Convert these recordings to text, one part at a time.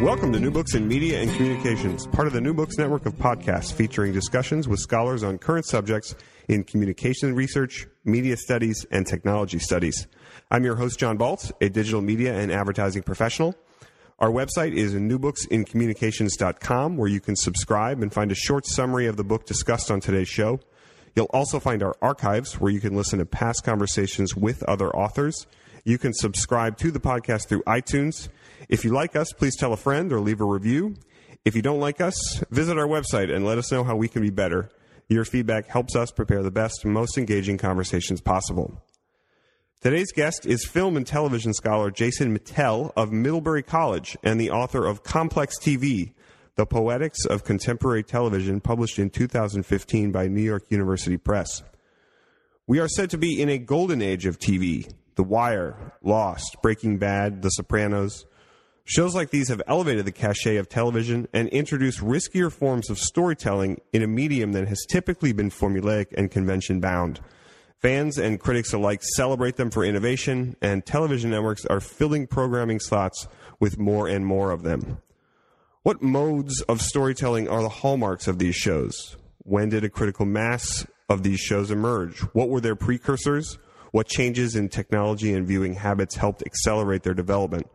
Welcome to New Books in Media and Communications, part of the New Books network of podcasts featuring discussions with scholars on current subjects in communication research, media studies, and technology studies. I'm your host, John Baltz, a digital media and advertising professional. Our website is newbooksincommunications.com, where you can subscribe and find a short summary of the book discussed on today's show. You'll also find our archives, where you can listen to past conversations with other authors. You can subscribe to the podcast through iTunes if you like us, please tell a friend or leave a review. If you don't like us, visit our website and let us know how we can be better. Your feedback helps us prepare the best, most engaging conversations possible. Today's guest is film and television scholar Jason Mittell of Middlebury College and the author of Complex TV, The Poetics of Contemporary Television, published in 2015 by New York University Press. We are said to be in a golden age of TV. The Wire, Lost, Breaking Bad, The Sopranos, Shows like these have elevated the cachet of television and introduced riskier forms of storytelling in a medium that has typically been formulaic and convention bound. Fans and critics alike celebrate them for innovation, and television networks are filling programming slots with more and more of them. What modes of storytelling are the hallmarks of these shows? When did a critical mass of these shows emerge? What were their precursors? What changes in technology and viewing habits helped accelerate their development?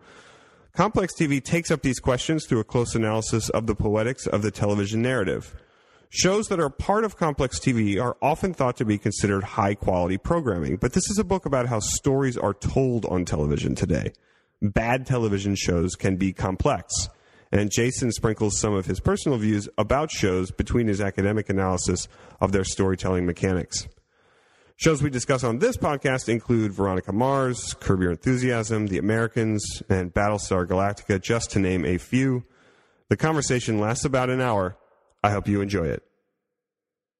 Complex TV takes up these questions through a close analysis of the poetics of the television narrative. Shows that are part of Complex TV are often thought to be considered high quality programming, but this is a book about how stories are told on television today. Bad television shows can be complex, and Jason sprinkles some of his personal views about shows between his academic analysis of their storytelling mechanics. Shows we discuss on this podcast include Veronica Mars, Curb Your Enthusiasm, The Americans, and Battlestar Galactica, just to name a few. The conversation lasts about an hour. I hope you enjoy it.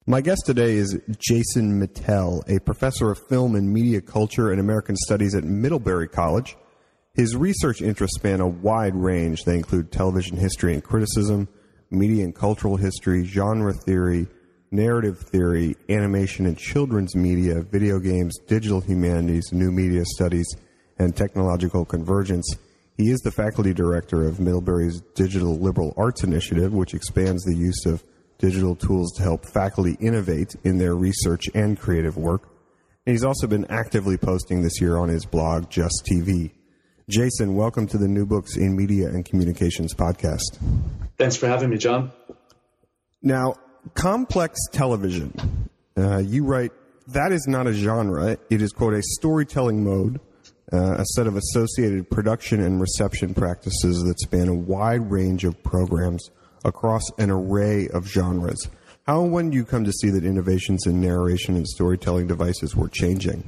My guest today is Jason Mittell, a professor of film and media culture and American studies at Middlebury College. His research interests span a wide range. They include television history and criticism, media and cultural history, genre theory, narrative theory, animation and children's media, video games, digital humanities, new media studies, and technological convergence. He is the faculty director of Middlebury's Digital Liberal Arts Initiative, which expands the use of digital tools to help faculty innovate in their research and creative work. And he's also been actively posting this year on his blog, Just TV. Jason, welcome to the New Books in Media and Communications podcast. Thanks for having me, John. Now, complex television. Uh, you write that is not a genre. It is quote a storytelling mode, uh, a set of associated production and reception practices that span a wide range of programs across an array of genres. How and when do you come to see that innovations in narration and storytelling devices were changing?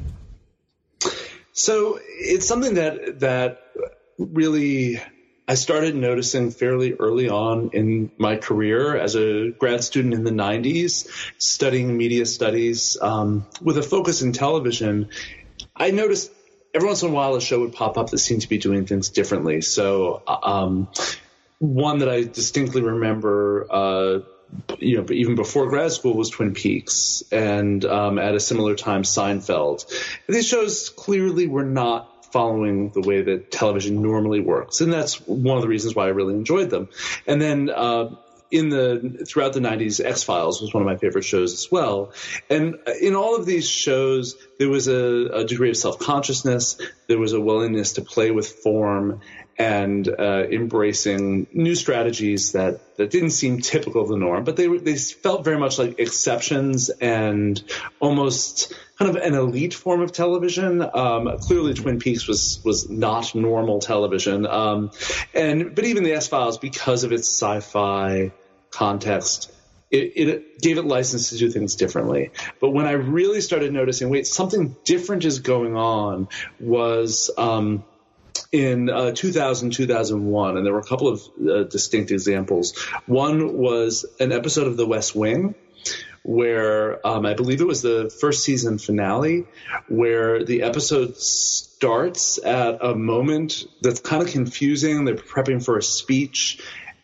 So it's something that that really I started noticing fairly early on in my career as a grad student in the 90s, studying media studies um, with a focus in television. I noticed every once in a while a show would pop up that seemed to be doing things differently. So, um, one that I distinctly remember. Uh, you know, even before grad school was Twin Peaks, and um, at a similar time, Seinfeld. These shows clearly were not following the way that television normally works, and that's one of the reasons why I really enjoyed them. And then. Uh, in the throughout the 90s x files was one of my favorite shows as well and in all of these shows there was a, a degree of self-consciousness there was a willingness to play with form and uh, embracing new strategies that, that didn't seem typical of the norm, but they they felt very much like exceptions and almost kind of an elite form of television. Um, clearly, Twin Peaks was was not normal television, um, and but even the X Files, because of its sci-fi context. It, it, gave it license to do things differently. But when I really started noticing, wait, something different is going on, was um, in uh, 2000, 2001, and there were a couple of uh, distinct examples. One was an episode of The West Wing where um, I believe it was the first season finale, where the episode starts at a moment that's kind of confusing. They're prepping for a speech,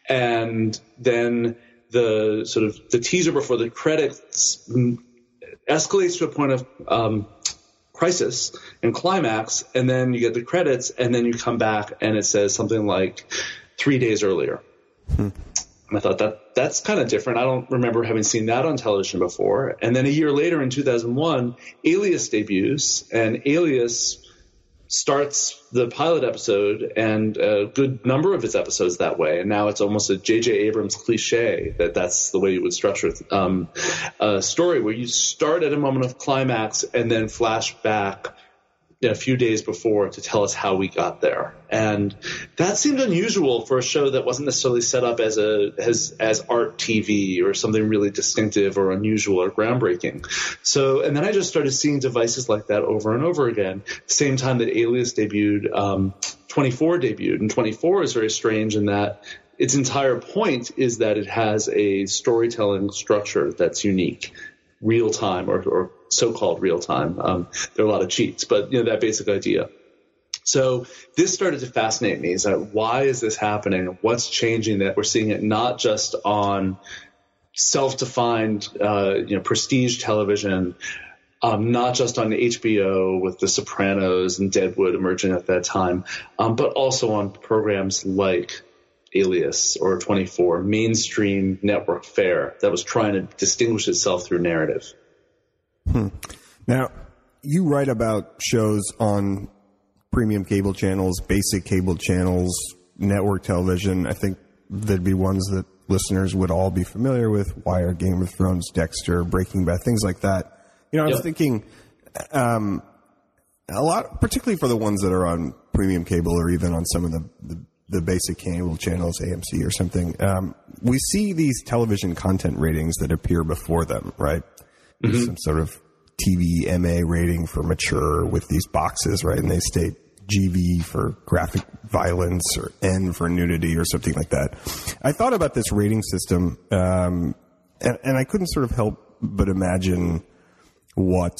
and then the sort of the teaser before the credits escalates to a point of um, crisis and climax, and then you get the credits, and then you come back and it says something like three days earlier. Hmm. And I thought that that's kind of different. I don't remember having seen that on television before. And then a year later, in 2001, Alias debuts, and Alias starts the pilot episode and a good number of its episodes that way. And now it's almost a J.J. Abrams cliche that that's the way you would structure um, a story where you start at a moment of climax and then flash back a few days before to tell us how we got there. And that seemed unusual for a show that wasn't necessarily set up as a as as art TV or something really distinctive or unusual or groundbreaking. So and then I just started seeing devices like that over and over again. Same time that Alias debuted, um, 24 debuted, and 24 is very strange in that its entire point is that it has a storytelling structure that's unique real time or, or so-called real time. Um, there are a lot of cheats, but you know that basic idea. So this started to fascinate me. Is that why is this happening? What's changing that we're seeing it not just on self-defined, uh, you know, prestige television, um, not just on HBO with The Sopranos and Deadwood emerging at that time, um, but also on programs like Alias or 24, mainstream network fare that was trying to distinguish itself through narrative. Hmm. Now, you write about shows on premium cable channels, basic cable channels, network television. I think there'd be ones that listeners would all be familiar with Wire, Game of Thrones, Dexter, Breaking Bad, things like that. You know, I was yep. thinking um, a lot, particularly for the ones that are on premium cable or even on some of the, the the basic cable channels, AMC or something, um, we see these television content ratings that appear before them, right? Mm-hmm. Some sort of TV MA rating for mature with these boxes, right? And they state GV for graphic violence or N for nudity or something like that. I thought about this rating system, um, and, and I couldn't sort of help but imagine what,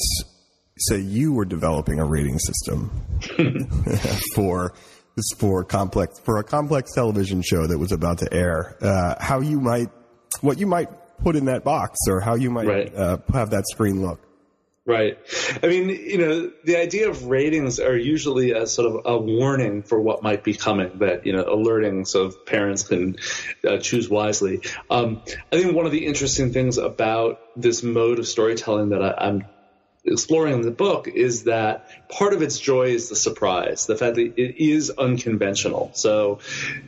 say, you were developing a rating system for for complex for a complex television show that was about to air. Uh, how you might, what you might put in that box, or how you might right. uh, have that screen look. Right. I mean, you know, the idea of ratings are usually a sort of a warning for what might be coming that, you know, alerting so parents can uh, choose wisely. Um, I think one of the interesting things about this mode of storytelling that I, am exploring in the book is that part of its joy is the surprise, the fact that it is unconventional. So,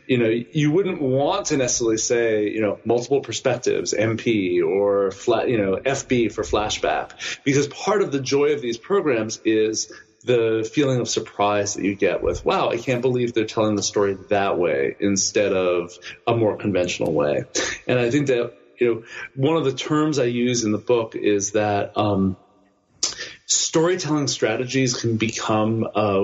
you know, you wouldn't want to necessarily say, you know, multiple perspectives, MP or flat, you know, FB for flashback, because part of the joy of these programs is the feeling of surprise that you get with, wow, I can't believe they're telling the story that way instead of a more conventional way. And I think that, you know, one of the terms I use in the book is that, um, storytelling strategies can become uh,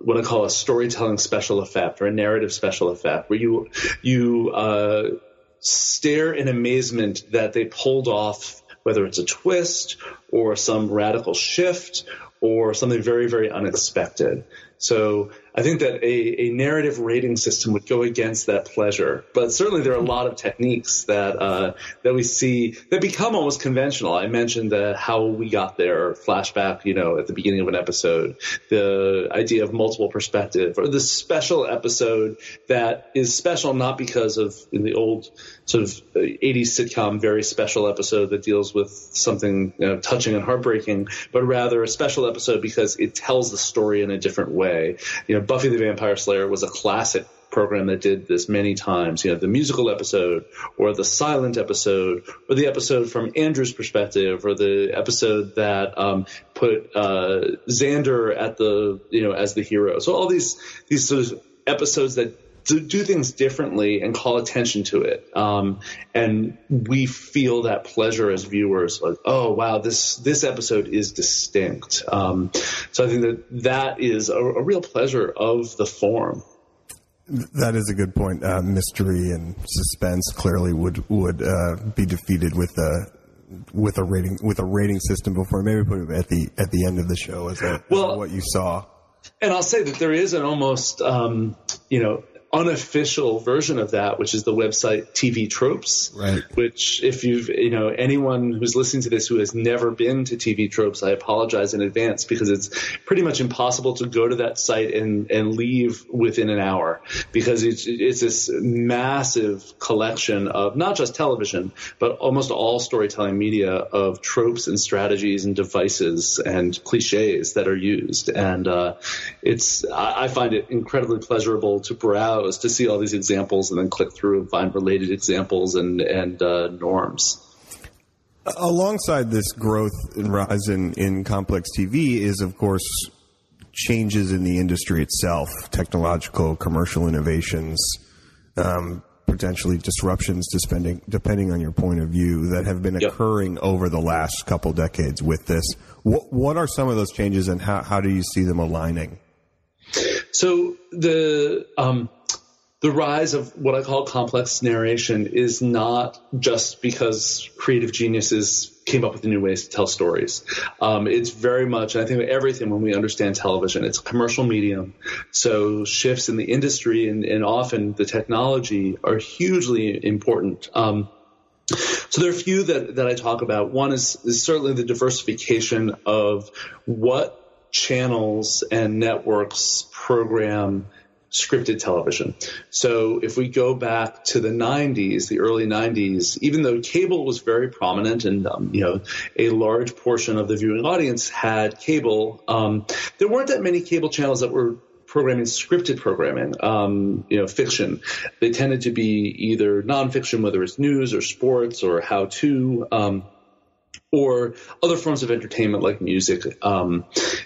what I call a storytelling special effect or a narrative special effect, where you you uh, stare in amazement that they pulled off whether it's a twist or some radical shift or something very very unexpected. So I think that a, a narrative rating system would go against that pleasure. But certainly there are a lot of techniques that uh, that we see that become almost conventional. I mentioned the how we got there flashback, you know, at the beginning of an episode, the idea of multiple perspective, or the special episode that is special not because of in the old sort of 80s sitcom very special episode that deals with something you know, touching and heartbreaking, but rather a special episode because it tells the story in a different way. You know, Buffy the Vampire Slayer was a classic program that did this many times. You know, the musical episode or the silent episode or the episode from Andrew's perspective or the episode that um, put uh, Xander at the, you know, as the hero. So all these, these sort of episodes that to do things differently and call attention to it. Um, and we feel that pleasure as viewers, like, oh wow, this this episode is distinct. Um, so I think that that is a, a, real pleasure of the form. That is a good point. Uh, mystery and suspense clearly would would uh, be defeated with a with a rating with a rating system before. Maybe put it at the at the end of the show as, a, well, as what you saw. And I'll say that there is an almost um, you know unofficial version of that, which is the website TV Tropes. Right. Which, if you've, you know, anyone who's listening to this who has never been to TV Tropes, I apologize in advance because it's pretty much impossible to go to that site and, and leave within an hour because it's, it's this massive collection of not just television, but almost all storytelling media of tropes and strategies and devices and cliches that are used. And uh, it's, I, I find it incredibly pleasurable to browse to see all these examples and then click through and find related examples and and uh, norms. Alongside this growth and rise in, in complex TV is, of course, changes in the industry itself, technological, commercial innovations, um, potentially disruptions depending depending on your point of view that have been yep. occurring over the last couple decades with this. What, what are some of those changes, and how, how do you see them aligning? So the um, the rise of what I call complex narration is not just because creative geniuses came up with new ways to tell stories. Um, it's very much, I think everything when we understand television, it's a commercial medium. So shifts in the industry and, and often the technology are hugely important. Um, so there are a few that, that I talk about. One is, is certainly the diversification of what channels and networks program scripted television. So if we go back to the 90s, the early 90s, even though cable was very prominent and um, you know a large portion of the viewing audience had cable, um, there weren't that many cable channels that were programming scripted programming, um, you know, fiction. They tended to be either nonfiction, whether it's news or sports or how to. Um, or other forms of entertainment like music um,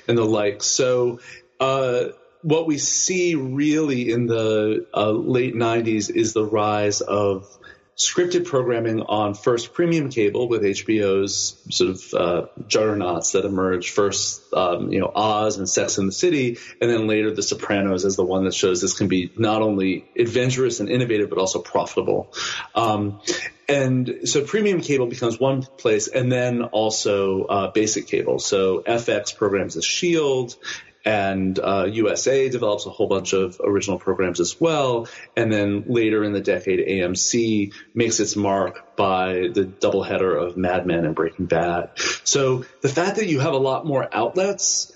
and the like. So uh, what we see really in the uh, late 90s is the rise of scripted programming on first premium cable with HBO's sort of uh, juggernauts that emerged first, um, you know, Oz and Sex and the City, and then later The Sopranos as the one that shows this can be not only adventurous and innovative but also profitable. Um, and so premium cable becomes one place, and then also uh, basic cable. So FX programs as Shield, and uh, USA develops a whole bunch of original programs as well. And then later in the decade, AMC makes its mark by the doubleheader of Mad Men and Breaking Bad. So the fact that you have a lot more outlets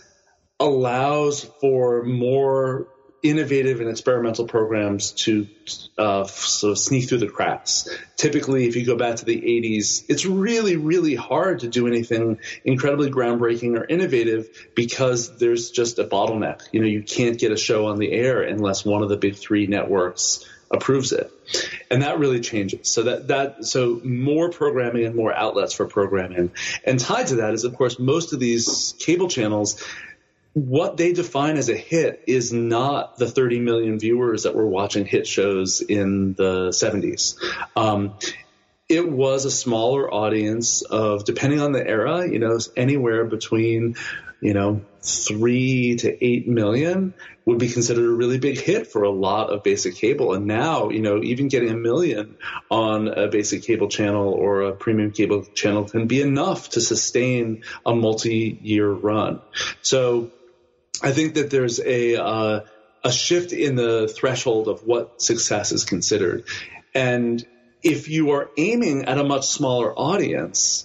allows for more innovative and experimental programs to uh, sort of sneak through the cracks. Typically, if you go back to the 80s, it's really, really hard to do anything incredibly groundbreaking or innovative because there's just a bottleneck. You know, you can't get a show on the air unless one of the big three networks approves it. And that really changes. So that, that, so more programming and more outlets for programming. And tied to that is, of course, most of these cable channels what they define as a hit is not the 30 million viewers that were watching hit shows in the 70s. Um, it was a smaller audience of, depending on the era, you know, anywhere between, you know, three to eight million would be considered a really big hit for a lot of basic cable. And now, you know, even getting a million on a basic cable channel or a premium cable channel can be enough to sustain a multi-year run. So I think that there's a uh, a shift in the threshold of what success is considered, and if you are aiming at a much smaller audience,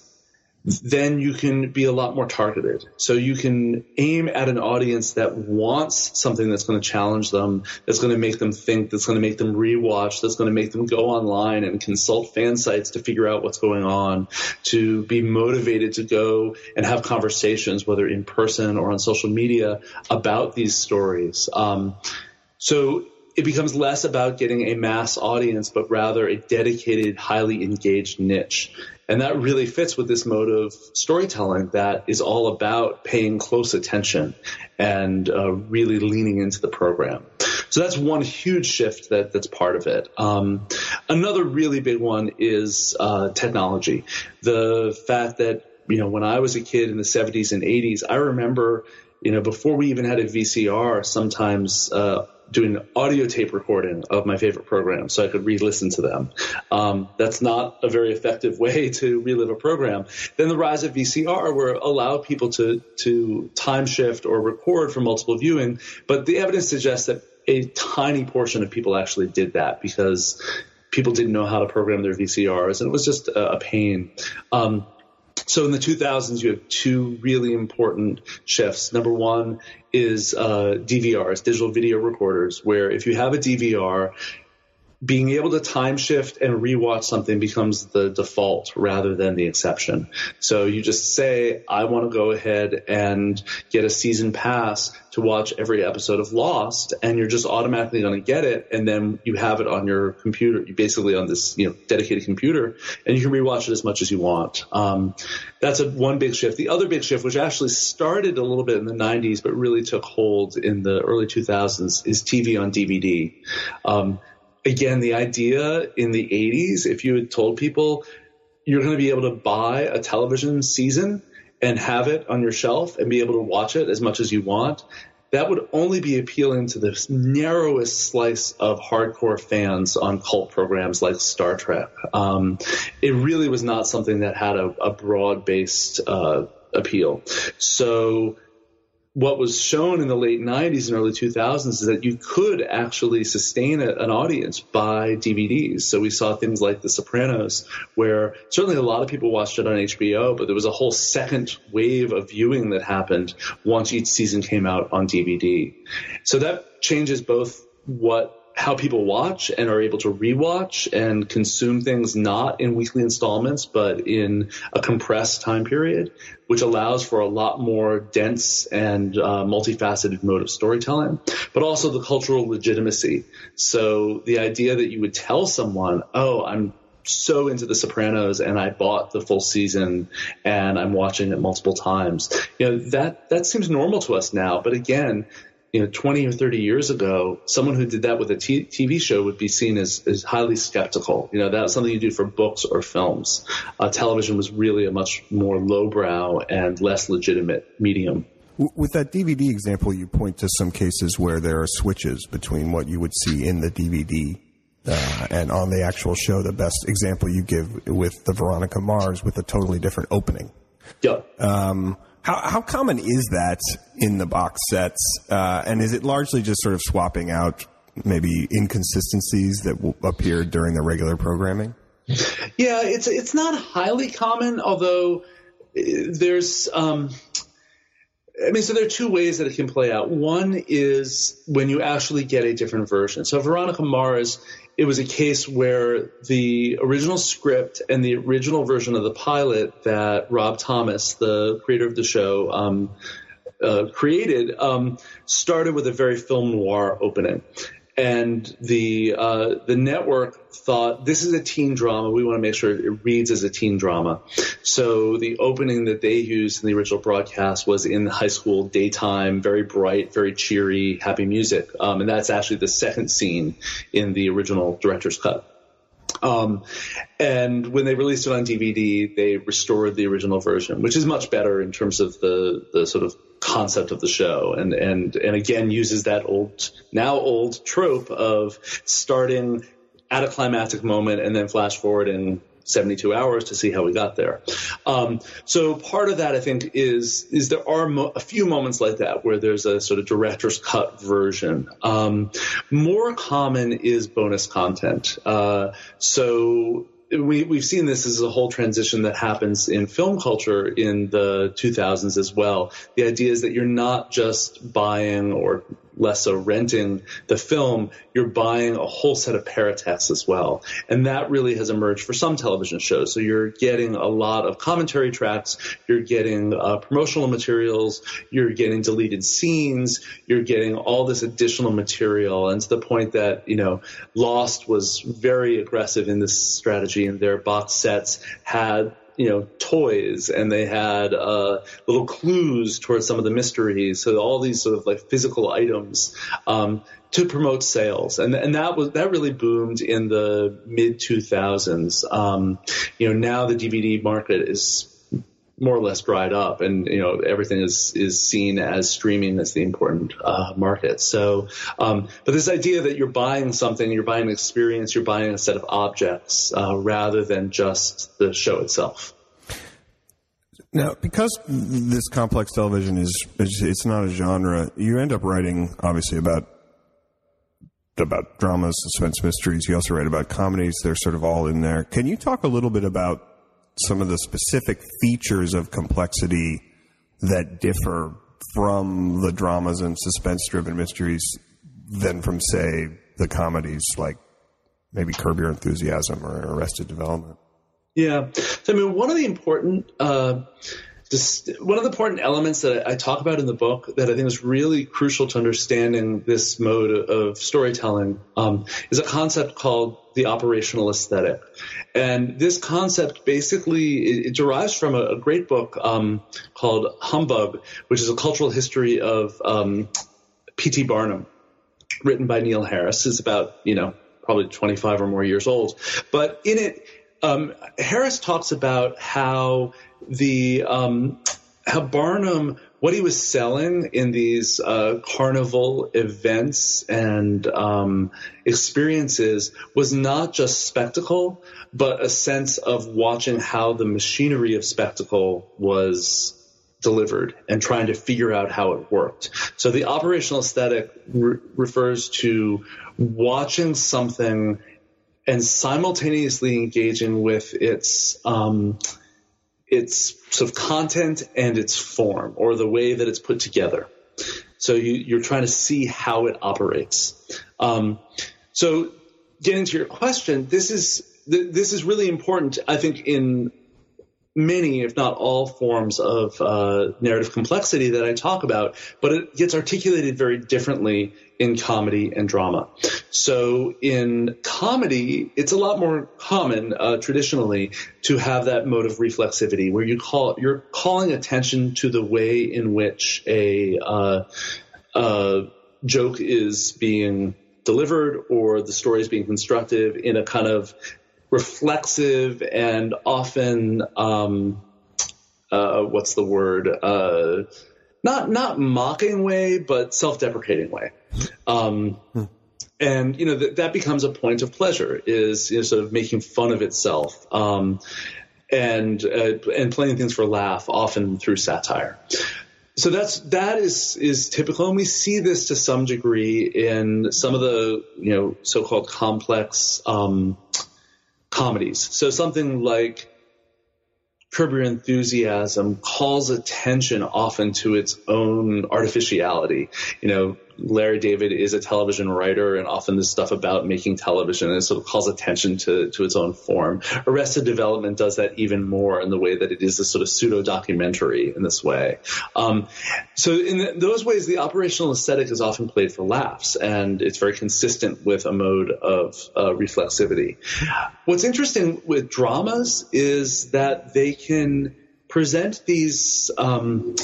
then you can be a lot more targeted. So you can aim at an audience that wants something that's going to challenge them, that's going to make them think, that's going to make them rewatch, that's going to make them go online and consult fan sites to figure out what's going on, to be motivated to go and have conversations, whether in person or on social media, about these stories. Um, so it becomes less about getting a mass audience, but rather a dedicated, highly engaged niche. And that really fits with this mode of storytelling that is all about paying close attention and uh, really leaning into the program. So that's one huge shift that that's part of it. Um, another really big one is uh, technology. The fact that you know when I was a kid in the 70s and 80s, I remember you know before we even had a VCR, sometimes uh, doing audio tape recording of my favorite programs so I could re-listen to them. Um, that's not a very effective way to relive a program. Then the rise of VCR, where allow people to to time shift or record for multiple viewing, but the evidence suggests that a tiny portion of people actually did that because people didn't know how to program their VCRs, and it was just a pain. Um, so in the 2000s, you have two really important shifts. Number one is uh, DVRs, digital video recorders, where if you have a DVR, being able to time shift and rewatch something becomes the default rather than the exception. So you just say, I want to go ahead and get a season pass to watch every episode of Lost, and you're just automatically going to get it, and then you have it on your computer, basically on this you know dedicated computer, and you can rewatch it as much as you want. Um, that's a one big shift. The other big shift, which actually started a little bit in the 90s, but really took hold in the early 2000s, is TV on DVD. Um, again, the idea in the 80s, if you had told people you're going to be able to buy a television season and have it on your shelf and be able to watch it as much as you want, that would only be appealing to the narrowest slice of hardcore fans on cult programs like Star Trek. Um, it really was not something that had a, a broad based uh, appeal. So what was shown in the late 90s and early 2000s is that you could actually sustain a, an audience by DVDs. So we saw things like The Sopranos, where certainly a lot of people watched it on HBO, but there was a whole second wave of viewing that happened once each season came out on DVD. So that changes both what how people watch and are able to rewatch and consume things not in weekly installments, but in a compressed time period, which allows for a lot more dense and uh, multifaceted mode of storytelling, but also the cultural legitimacy. So the idea that you would tell someone, oh, I'm so into The Sopranos and I bought the full season and I'm watching it multiple times. You know, that, that seems normal to us now. But again, you know, 20 or 30 years ago, someone who did that with a t- TV show would be seen as, as highly skeptical. You know, that's something you do for books or films. Uh, television was really a much more lowbrow and less legitimate medium. With that DVD example, you point to some cases where there are switches between what you would see in the DVD uh, and on the actual show. The best example you give with the Veronica Mars with a totally different opening. Yep. Um, how, how common is that in the box sets? Uh, and is it largely just sort of swapping out maybe inconsistencies that will appear during the regular programming? Yeah, it's it's not highly common, although uh, there's. Um, I mean, so there are two ways that it can play out. One is when you actually get a different version. So Veronica Mars it was a case where the original script and the original version of the pilot that Rob Thomas, the creator of the show, um, uh, created, um, started with a very film noir opening and the uh, the network thought this is a teen drama. We want to make sure it reads as a teen drama. So the opening that they used in the original broadcast was in high school daytime, very bright, very cheery, happy music, um, and that's actually the second scene in the original director's cut. Um, and when they released it on DVD, they restored the original version, which is much better in terms of the the sort of concept of the show, and and and again uses that old now old trope of starting at a climactic moment and then flash forward in 72 hours to see how we got there. Um, so part of that, I think, is is there are mo- a few moments like that where there's a sort of director's cut version. Um, more common is bonus content. Uh, so we, we've seen this as a whole transition that happens in film culture in the 2000s as well. The idea is that you're not just buying or less so renting the film, you're buying a whole set of paratexts as well. And that really has emerged for some television shows. So you're getting a lot of commentary tracks, you're getting uh, promotional materials, you're getting deleted scenes, you're getting all this additional material. And to the point that, you know, Lost was very aggressive in this strategy and their box sets had you know toys and they had uh, little clues towards some of the mysteries so all these sort of like physical items um, to promote sales, and and that was that really boomed in the mid 2000s. Um, you know, now the DVD market is more or less dried up, and you know everything is is seen as streaming as the important uh, market. So, um, but this idea that you're buying something, you're buying an experience, you're buying a set of objects uh, rather than just the show itself. Now, because this complex television is, is it's not a genre, you end up writing obviously about about dramas, suspense mysteries. You also write about comedies. They're sort of all in there. Can you talk a little bit about some of the specific features of complexity that differ from the dramas and suspense driven mysteries than from, say, the comedies like maybe Curb Your Enthusiasm or Arrested Development? Yeah. So, I mean, one of the important uh, one of the important elements that I talk about in the book that I think is really crucial to understanding this mode of storytelling um, is a concept called the operational aesthetic. And this concept basically it, it derives from a, a great book um, called Humbug, which is a cultural history of um, P.T. Barnum, written by Neil Harris. It's about, you know, probably 25 or more years old. But in it, um, Harris talks about how the um, how Barnum what he was selling in these uh, carnival events and um, experiences was not just spectacle, but a sense of watching how the machinery of spectacle was delivered and trying to figure out how it worked. So the operational aesthetic re- refers to watching something and simultaneously engaging with its um, its sort of content and its form or the way that it's put together. So you, are trying to see how it operates. Um, so getting to your question, this is this is really important. I think in many, if not all, forms of uh, narrative complexity that I talk about, but it gets articulated very differently in comedy and drama. So in comedy, it's a lot more common uh, traditionally to have that mode of reflexivity, where you call you're calling attention to the way in which a uh, joke is being delivered or the story is being constructed in a kind of reflexive and often um, uh, what's the word? Uh, not not mocking way, but self-deprecating way. Um, hmm. And you know that that becomes a point of pleasure is you know, sort of making fun of itself. Um, and uh, and playing things for laugh, often through satire. So that's that is is typical, and we see this to some degree in some of the you know so-called complex um, comedies. So something like Curb Your Enthusiasm calls attention often to its own artificiality. You know, Larry David is a television writer, and often this stuff about making television and sort of calls attention to, to its own form. Arrested Development does that even more in the way that it is a sort of pseudo documentary in this way. Um, so in the, those ways, the operational aesthetic is often played for laughs, and it's very consistent with a mode of uh, reflexivity. What's interesting with dramas is that they can present these um,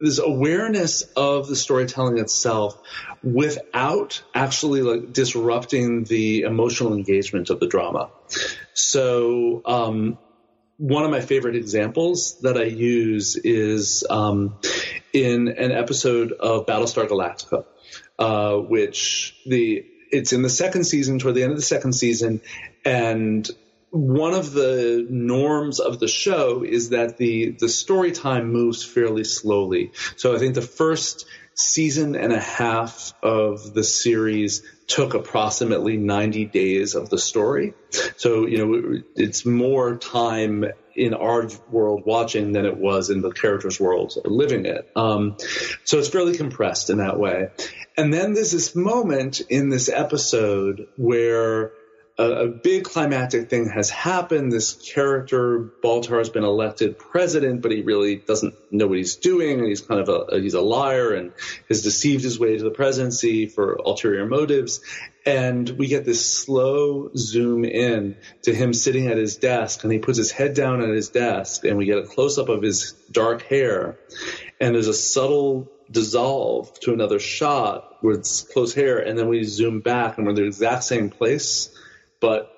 this awareness of the storytelling itself without actually like disrupting the emotional engagement of the drama. So, um, one of my favorite examples that I use is um, in an episode of Battlestar Galactica, uh, which the it's in the second season, toward the end of the second season, and one of the norms of the show is that the the story time moves fairly slowly. So I think the first season and a half of the series took approximately 90 days of the story. So, you know, it's more time in our world watching than it was in the character's world living it. Um, so it's fairly compressed in that way. And then there's this moment in this episode where a, a, big climactic thing has happened. This character, Baltar, has been elected president, but he really doesn't know what he's doing, and he's kind of a he's a liar and has deceived his way to the presidency for ulterior motives. And we get this slow zoom in to him sitting at his desk, and he puts his head down at his desk, and we get a close up of his dark hair. And there's a subtle dissolve to another shot with close hair, and then we zoom back, and we're in the exact same place, but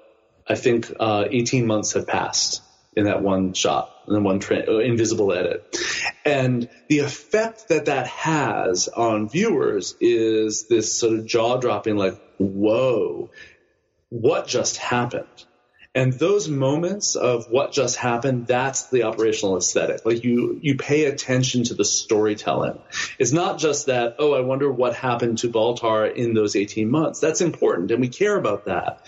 I think uh, 18 months have passed in that one shot, in the one tra- uh, invisible edit. And the effect that that has on viewers is this sort of jaw dropping, like, whoa, what just happened? And those moments of what just happened, that's the operational aesthetic. Like you, you pay attention to the storytelling. It's not just that, oh, I wonder what happened to Baltar in those 18 months. That's important and we care about that.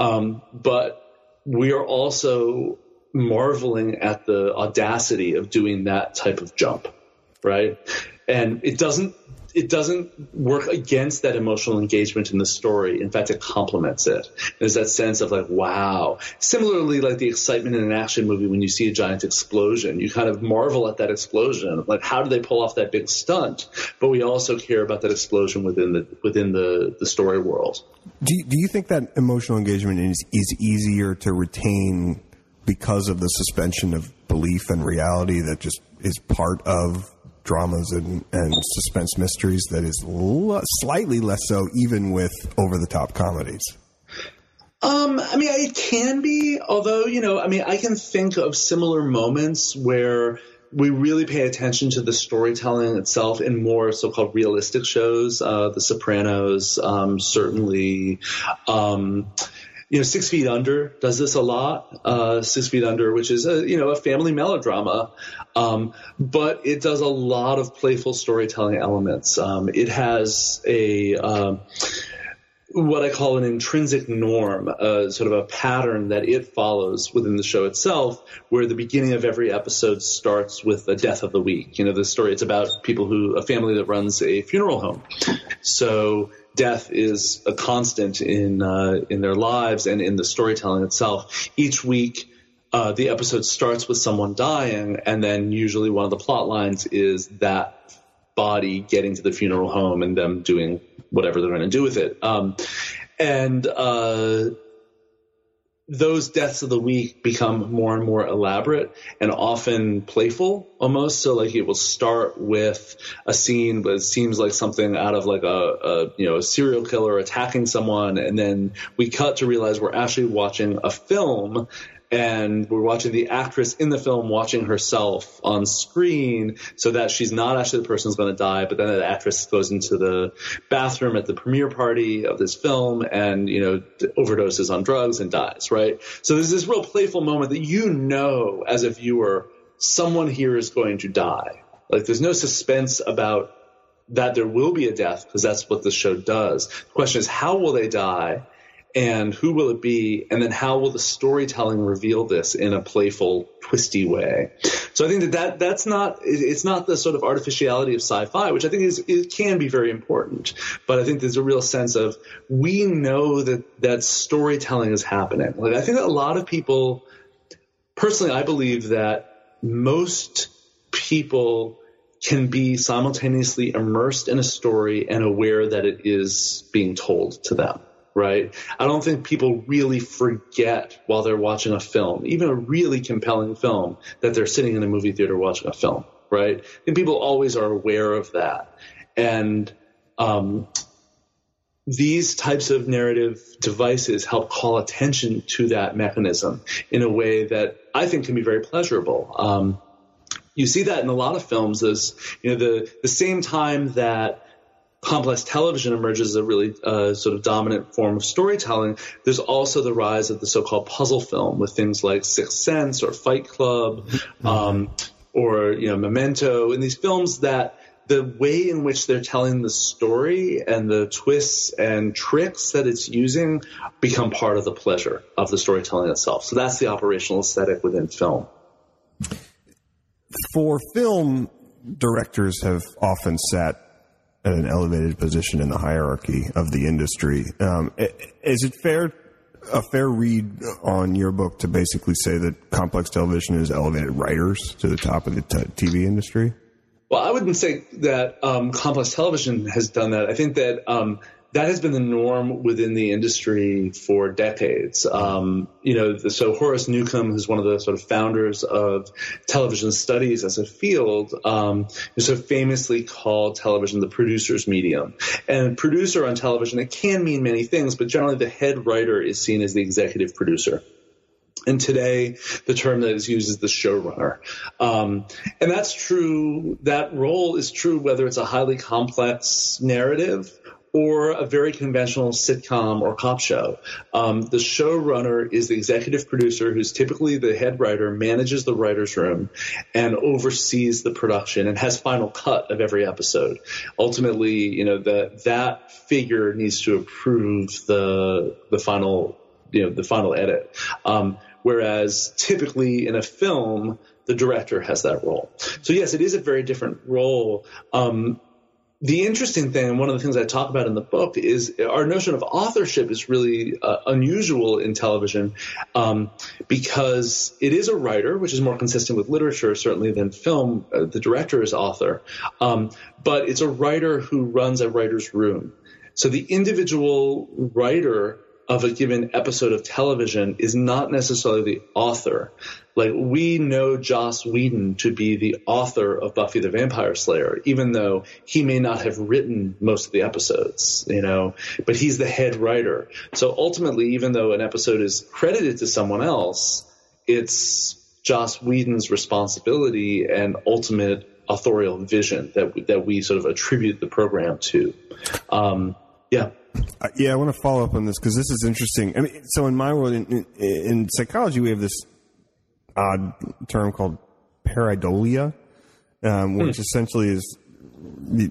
Um, but we are also marveling at the audacity of doing that type of jump, right? And it doesn't it doesn't work against that emotional engagement in the story. In fact, it complements it. There's that sense of like, wow. Similarly, like the excitement in an action movie when you see a giant explosion, you kind of marvel at that explosion. Like, how do they pull off that big stunt? But we also care about that explosion within the within the the story world. Do you, do you think that emotional engagement is is easier to retain because of the suspension of belief and reality that just is part of dramas and, and suspense mysteries that is l- slightly less so even with over the top comedies? Um, I mean, it can be, although, you know, I mean, I can think of similar moments where we really pay attention to the storytelling itself in more so-called realistic shows. Uh, the Sopranos, um, certainly, um, you know, Six Feet Under does this a lot. Uh, Six Feet Under, which is a you know a family melodrama, um, but it does a lot of playful storytelling elements. Um, it has a um, what I call an intrinsic norm, uh, sort of a pattern that it follows within the show itself, where the beginning of every episode starts with the death of the week. You know, the story, it's about people who, a family that runs a funeral home. So death is a constant in uh, in their lives and in the storytelling itself. Each week, uh, the episode starts with someone dying, and then usually one of the plot lines is that body getting to the funeral home and them doing whatever they're going to do with it. Um, and uh, those deaths of the week become more and more elaborate and often playful almost. So like it will start with a scene that seems like something out of like a, a, you know a serial killer attacking someone, and then we cut to realize we're actually watching a film and we're watching the actress in the film watching herself on screen so that she's not actually the person who's going to die, but then the actress goes into the bathroom at the premiere party of this film and, you know, overdoses on drugs and dies, right? So there's this real playful moment that you know as a viewer, someone here is going to die. Like there's no suspense about that there will be a death because that's what the show does. The question is, how will they die? And who will it be and then how will the storytelling reveal this in a playful twisty way? So i think that, that that's not it's not the sort of artificiality of sci-fi which i think is it can be very important but i think there's a real sense of we know that that storytelling is happening. Like i think that a lot of people personally i believe that most people can be simultaneously immersed in a story and aware that it is being told to them right? I don't think people really forget while they're watching a film, even a really compelling film, that they're sitting in a movie theater watching a film, right? And people always are aware of that. And um, these types of narrative devices help call attention to that mechanism in a way that I think can be very pleasurable. Um, you see that in a lot of films as you know the the same time that complex television emerges as a really uh, sort of dominant form of storytelling, there's also the rise of the so-called puzzle film with things like Sixth Sense or Fight Club, mm-hmm. um, or you know Memento, and these films that the way in which they're telling the story and the twists and tricks that it's using become part of the pleasure of the storytelling itself. So that's the operational aesthetic within film. For film, directors have often sat at an elevated position in the hierarchy of the industry. Um, is it fair a fair read on your book to basically say that complex television has elevated writers to the top of the t- TV industry? Well, I wouldn't say that um, complex television has done that. I think that um, that has been the norm within the industry for decades. Um, you know, so Horace Newcomb, who's one of the sort of founders of television studies as a field, um, sort of famously called television the producer's medium. And producer on television, it can mean many things, but generally the head writer is seen as the executive producer. And today, the term that is used is the showrunner. Um, and that's true. That role is true whether it's a highly complex narrative or a very conventional sitcom or cop show. Um, the showrunner is the executive producer who's typically the head writer, manages the writer's room, and oversees the production and has final cut of every episode. Ultimately, you know, that that figure needs to approve the the final you know the final edit. Um, whereas typically in a film, the director has that role. So yes, it is a very different role. Um, the interesting thing, and one of the things I talk about in the book, is our notion of authorship is really uh, unusual in television um, because it is a writer, which is more consistent with literature certainly than film. Uh, the director is author, um, but it's a writer who runs a writer's room. So the individual writer of a given episode of television is not necessarily the author. Like we know Joss Whedon to be the author of Buffy the Vampire Slayer, even though he may not have written most of the episodes, you know, but he's the head writer. So ultimately, even though an episode is credited to someone else, it's Joss Whedon's responsibility and ultimate authorial vision that that we sort of attribute the program to. Um, yeah. Uh, yeah, I want to follow up on this because this is interesting. I mean, so in my world, in, in, in, psychology, we have this odd term called pareidolia, um, which hmm. essentially is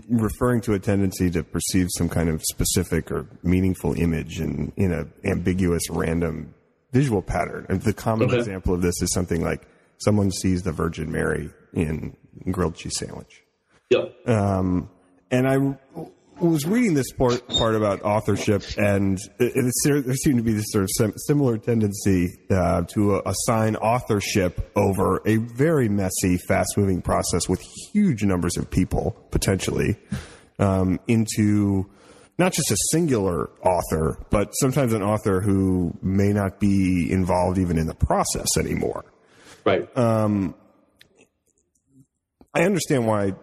referring to a tendency to perceive some kind of specific or meaningful image in in an ambiguous, random visual pattern. And the common okay. example of this is something like someone sees the Virgin Mary in grilled cheese sandwich. Yep. Um, and I was reading this part, part about authorship, and it, it, there seemed to be this sort of similar tendency uh, to uh, assign authorship over a very messy, fast-moving process with huge numbers of people potentially um, into not just a singular author, but sometimes an author who may not be involved even in the process anymore. Right. Um, I understand why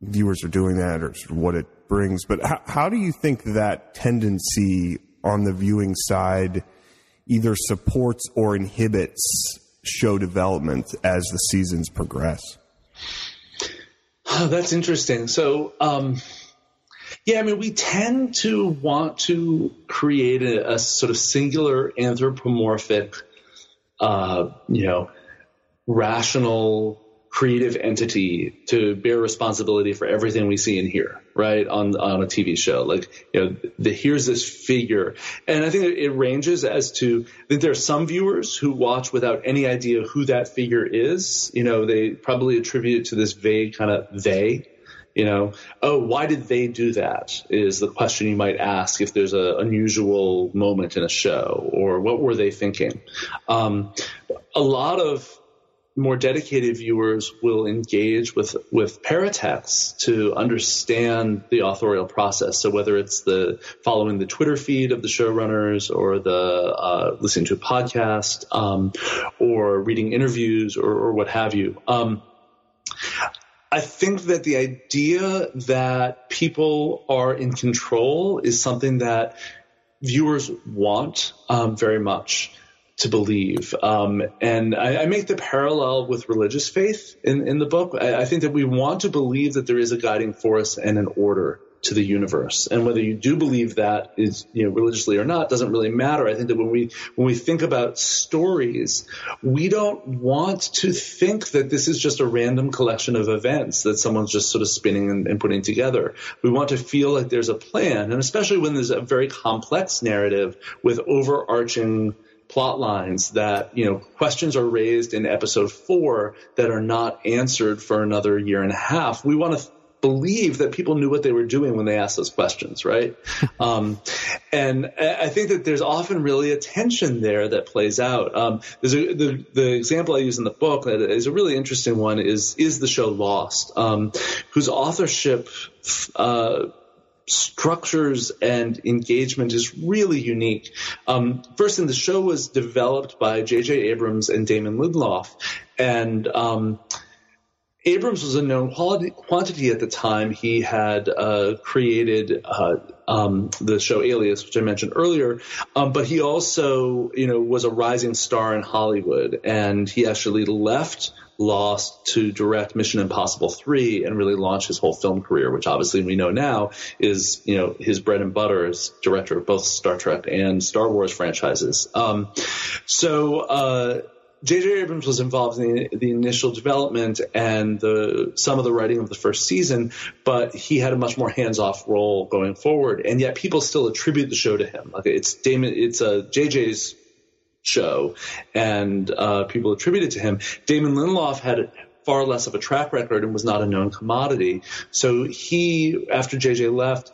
viewers are doing that or what it brings. But how, how do you think that tendency on the viewing side either supports or inhibits show development as the seasons progress? Oh, that's interesting. So, um, yeah, I mean, we tend to want to create a, a sort of singular anthropomorphic, uh, you know, rational creative entity to bear responsibility for everything we see and hear, right? On on a TV show, like you know, the, here's this figure, and I think it ranges as to. I think there are some viewers who watch without any idea who that figure is. You know, they probably attribute it to this vague kind of they. You know, oh, why did they do that? Is the question you might ask if there's an unusual moment in a show, or what were they thinking? Um, a lot of more dedicated viewers will engage with with paratext to understand the authorial process. So whether it's the following the Twitter feed of the showrunners, or the uh, listening to a podcast, um, or reading interviews, or, or what have you. Um, I think that the idea that people are in control is something that viewers want um, very much to believe. Um, and I, I, make the parallel with religious faith in, in the book. I, I, think that we want to believe that there is a guiding force and an order to the universe. And whether you do believe that is, you know, religiously or not doesn't really matter. I think that when we, when we think about stories, we don't want to think that this is just a random collection of events that someone's just sort of spinning and, and putting together. We want to feel like there's a plan. And especially when there's a very complex narrative with overarching plot lines that, you know, questions are raised in episode four that are not answered for another year and a half. We want to believe that people knew what they were doing when they asked those questions, right? um, and I think that there's often really a tension there that plays out. Um, there's a, the, the example I use in the book that is a really interesting one is is the show Lost, um, whose authorship uh, structures and engagement is really unique. Um, first, and the show was developed by J.J. Abrams and Damon Lindelof, and um, Abrams was a known quantity at the time. He had uh, created uh, um, the show Alias, which I mentioned earlier, um, but he also, you know, was a rising star in Hollywood, and he actually left Lost to direct Mission Impossible 3 and really launch his whole film career, which obviously we know now is, you know, his bread and butter as director of both Star Trek and Star Wars franchises. Um, so, uh, J.J. Abrams was involved in the, initial development and the, some of the writing of the first season, but he had a much more hands-off role going forward. And yet, people still attribute the show to him. Like it's Damon, it's a uh, J.J.'s show, and uh, people attribute it to him. Damon Lindelof had far less of a track record and was not a known commodity. So he, after JJ left,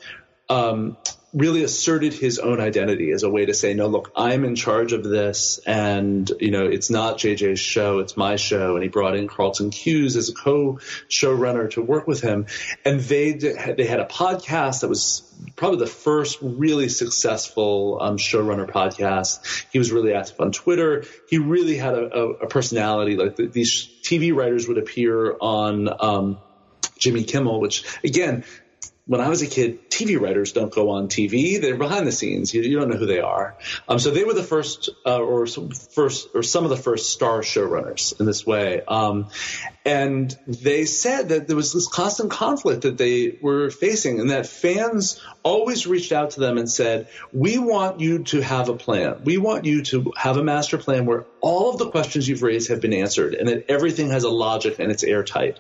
um, really asserted his own identity as a way to say, no, look, I'm in charge of this. And, you know, it's not JJ's show, it's my show. And he brought in Carlton Cuse as a co showrunner to work with him. And they, they had a podcast that was probably the first really successful um, showrunner podcast. He was really active on Twitter. He really had a, a, a personality. Like the, these TV writers would appear on, um, Jimmy Kimmel, which again, when I was a kid, TV writers don't go on TV; they're behind the scenes. You, you don't know who they are. Um, so they were the first, uh, or some first, or some of the first star showrunners in this way. Um, and they said that there was this constant conflict that they were facing, and that fans always reached out to them and said, "We want you to have a plan. We want you to have a master plan where all of the questions you've raised have been answered, and that everything has a logic and it's airtight."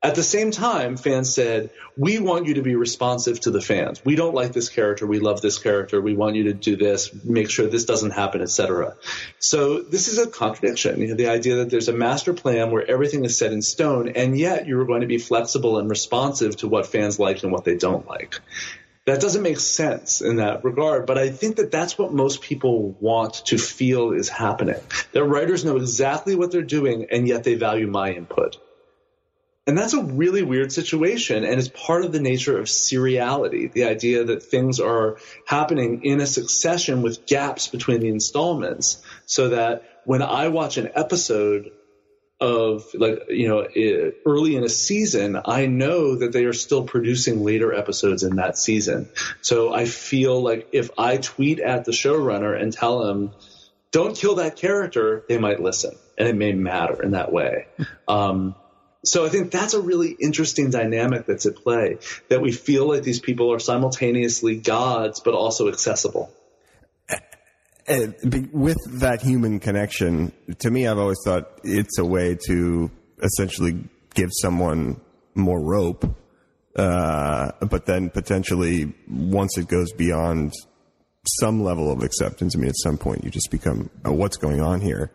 At the same time, fans said, we want you to be responsive to the fans. We don't like this character. We love this character. We want you to do this, make sure this doesn't happen, etc. So this is a contradiction. You know, the idea that there's a master plan where everything is set in stone, and yet you're going to be flexible and responsive to what fans like and what they don't like. That doesn't make sense in that regard, but I think that that's what most people want to feel is happening. That writers know exactly what they're doing, and yet they value my input. And that's a really weird situation. And it's part of the nature of seriality, the idea that things are happening in a succession with gaps between the installments. So that when I watch an episode of like, you know, early in a season, I know that they are still producing later episodes in that season. So I feel like if I tweet at the showrunner and tell him, don't kill that character, they might listen. And it may matter in that way. Um, so I think that's a really interesting dynamic that's at play that we feel like these people are simultaneously gods but also accessible. And with that human connection, to me, I've always thought it's a way to essentially give someone more rope, uh, but then potentially once it goes beyond some level of acceptance, I mean, at some point you just become, oh, what's going on here?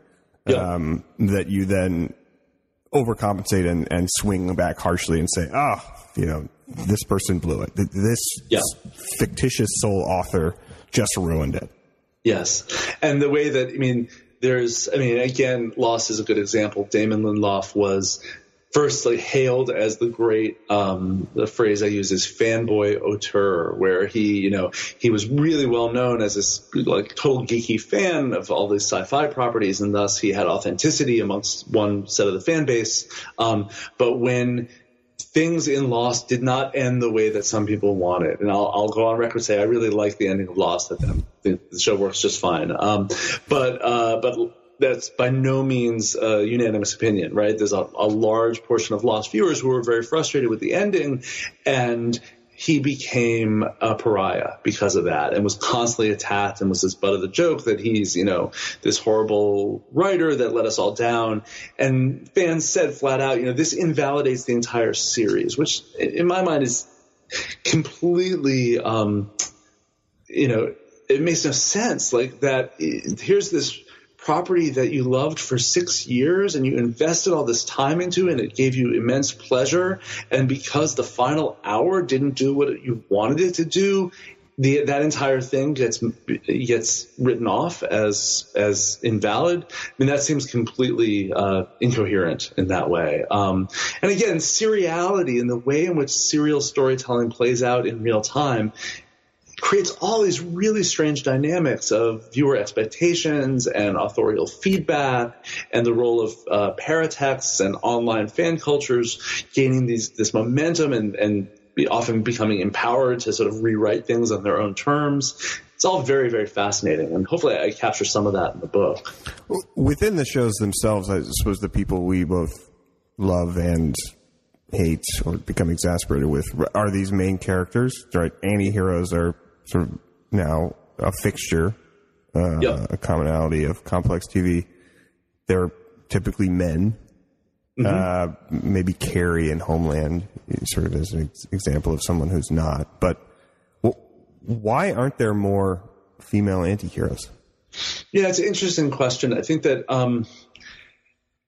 Yeah. Um, that you then overcompensate and, and swing back harshly and say, oh, you know, this person blew it. This yeah. fictitious sole author just ruined it. Yes. And the way that, I mean, there's, I mean, again, Lost is a good example. Damon Lindelof was firstly hailed as the great um, the phrase I use is fanboy auteur, where he you know he was really well known as this like total geeky fan of all these sci-fi properties, and thus he had authenticity amongst one set of the fan base. Um, but when things in Lost did not end the way that some people wanted. And I'll, I'll go on record and say I really like the ending of Lost. That the show works just fine. Um, but uh, but that's by no means a unanimous opinion, right? There's a, a large portion of Lost viewers who were very frustrated with the ending, and he became a pariah because of that and was constantly attacked and was this butt of the joke that he's, you know, this horrible writer that let us all down. And fans said flat out, you know, this invalidates the entire series, which in my mind is completely, um, you know, it makes no sense. Like that, here's this property that you loved for six years and you invested all this time into and it gave you immense pleasure. And because the final hour didn't do what you wanted it to do, the that entire thing gets gets written off as as invalid. I mean, that seems completely uh, incoherent in that way. Um, and again, seriality and the way in which serial storytelling plays out in real time creates all these really strange dynamics of viewer expectations and authorial feedback and the role of uh, paratexts and online fan cultures gaining these this momentum and, and be often becoming empowered to sort of rewrite things on their own terms. It's all very, very fascinating, and hopefully, I capture some of that in the book. Within the shows themselves, I suppose the people we both love and hate or become exasperated with are these main characters, right? Anti-heroes are sort of now a fixture, uh, yep. a commonality of complex TV. They're typically men. Mm-hmm. Uh, maybe Carrie in Homeland, sort of as an ex- example of someone who's not. But well, why aren't there more female anti-heroes? Yeah, it's an interesting question. I think that um,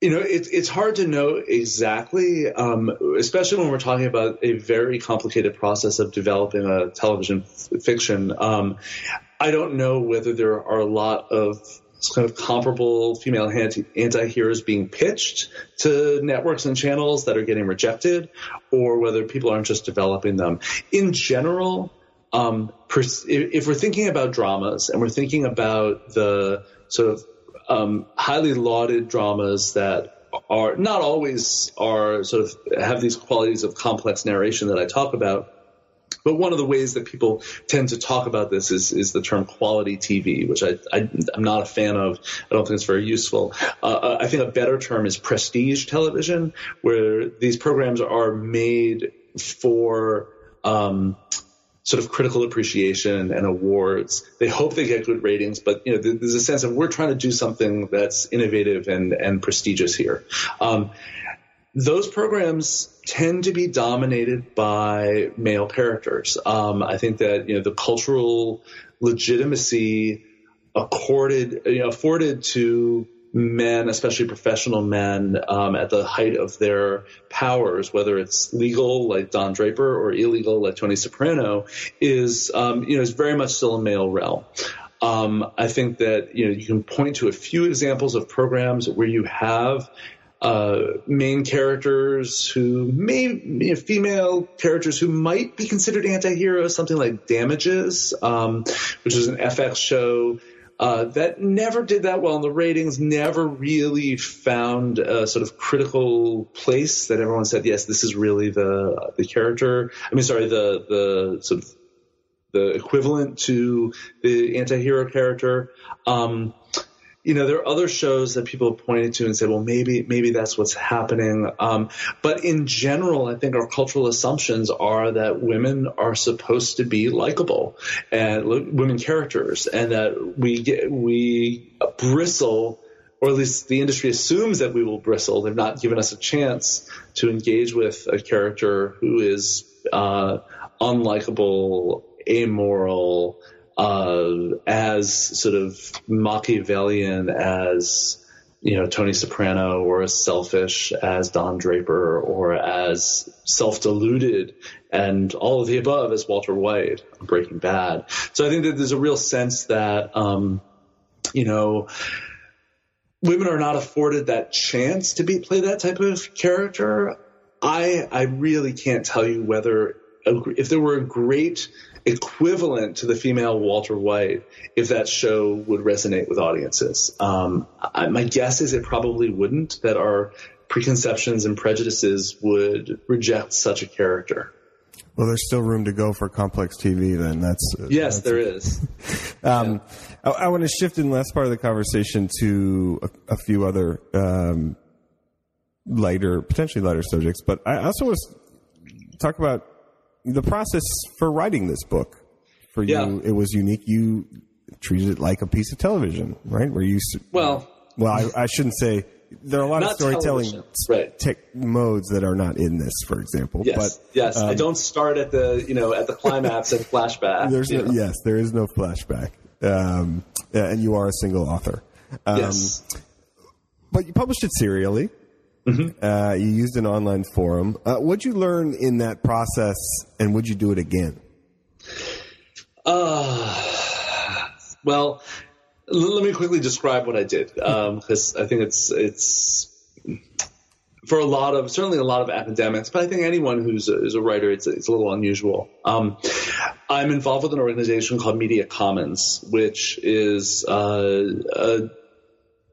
you know, it, it's hard to know exactly, um, especially when we're talking about a very complicated process of developing a television f- fiction. Um, I don't know whether there are a lot of kind of comparable female anti heroes being pitched to networks and channels that are getting rejected, or whether people aren't just developing them. In general, um, if we're thinking about dramas and we're thinking about the sort of um, highly lauded dramas that are not always are sort of have these qualities of complex narration that I talk about. But one of the ways that people tend to talk about this is, is the term quality TV, which I, I, am not a fan of. I don't think it's very useful. Uh, uh, I think a better term is prestige television, where these programs are made for um, sort of critical appreciation and awards. They hope they get good ratings, but you know, there's a sense of we're trying to do something that's innovative and and prestigious here. Um, those programs tend to be dominated by male characters. Um, I think that you know the cultural legitimacy accorded, you know, afforded to men, especially professional men, um, at the height of their powers, whether it's legal like Don Draper or illegal like Tony Soprano, is um, you know is very much still a male realm. Um, I think that you know you can point to a few examples of programs where you have uh, main characters who may you know, female characters who might be considered anti-heroes, something like Damages, um, which is an FX show uh, that never did that well in the ratings, never really found a sort of critical place that everyone said, yes, this is really the the character. I mean, sorry, the the sort of the equivalent to the anti-hero character. Um, you know, there are other shows that people have pointed to and said, well, maybe, maybe that's what's happening. Um, but in general, I think our cultural assumptions are that women are supposed to be likable and women characters and that we get, we bristle or at least the industry assumes that we will bristle. They've not given us a chance to engage with a character who is uh, unlikable, amoral, uh, as sort of Machiavellian as you know Tony Soprano, or as selfish as Don Draper, or as self-deluded and all of the above as Walter White on Breaking Bad. So I think that there's a real sense that um, you know women are not afforded that chance to be play that type of character. I I really can't tell you whether if there were a great equivalent to the female Walter White if that show would resonate with audiences. Um, I, my guess is it probably wouldn't, that our preconceptions and prejudices would reject such a character. Well, there's still room to go for complex TV. Then that's uh, yes, that's there is. um, yeah. I, I, want to shift in the last part of the conversation to a, a few other um, lighter, potentially lighter subjects. But I also want to talk about the process for writing this book for yeah. you it was unique you treated it like a piece of television right where you well well I, I shouldn't say there are a lot of storytelling right. tech modes that are not in this, for example. Yes, but, yes. Um, I don't start at the you know at the climax and flashback. There's no, yes, there is no flashback, um, and you are a single author. Um, yes, but you published it serially. Mm-hmm. Uh, you used an online forum. Uh, what'd you learn in that process, and would you do it again? Uh, well, let me quickly describe what I did because um, I think it's it's for a lot of certainly a lot of academics, but I think anyone who's a, is a writer, it's, it's a little unusual. Um, I'm involved with an organization called Media Commons, which is uh, a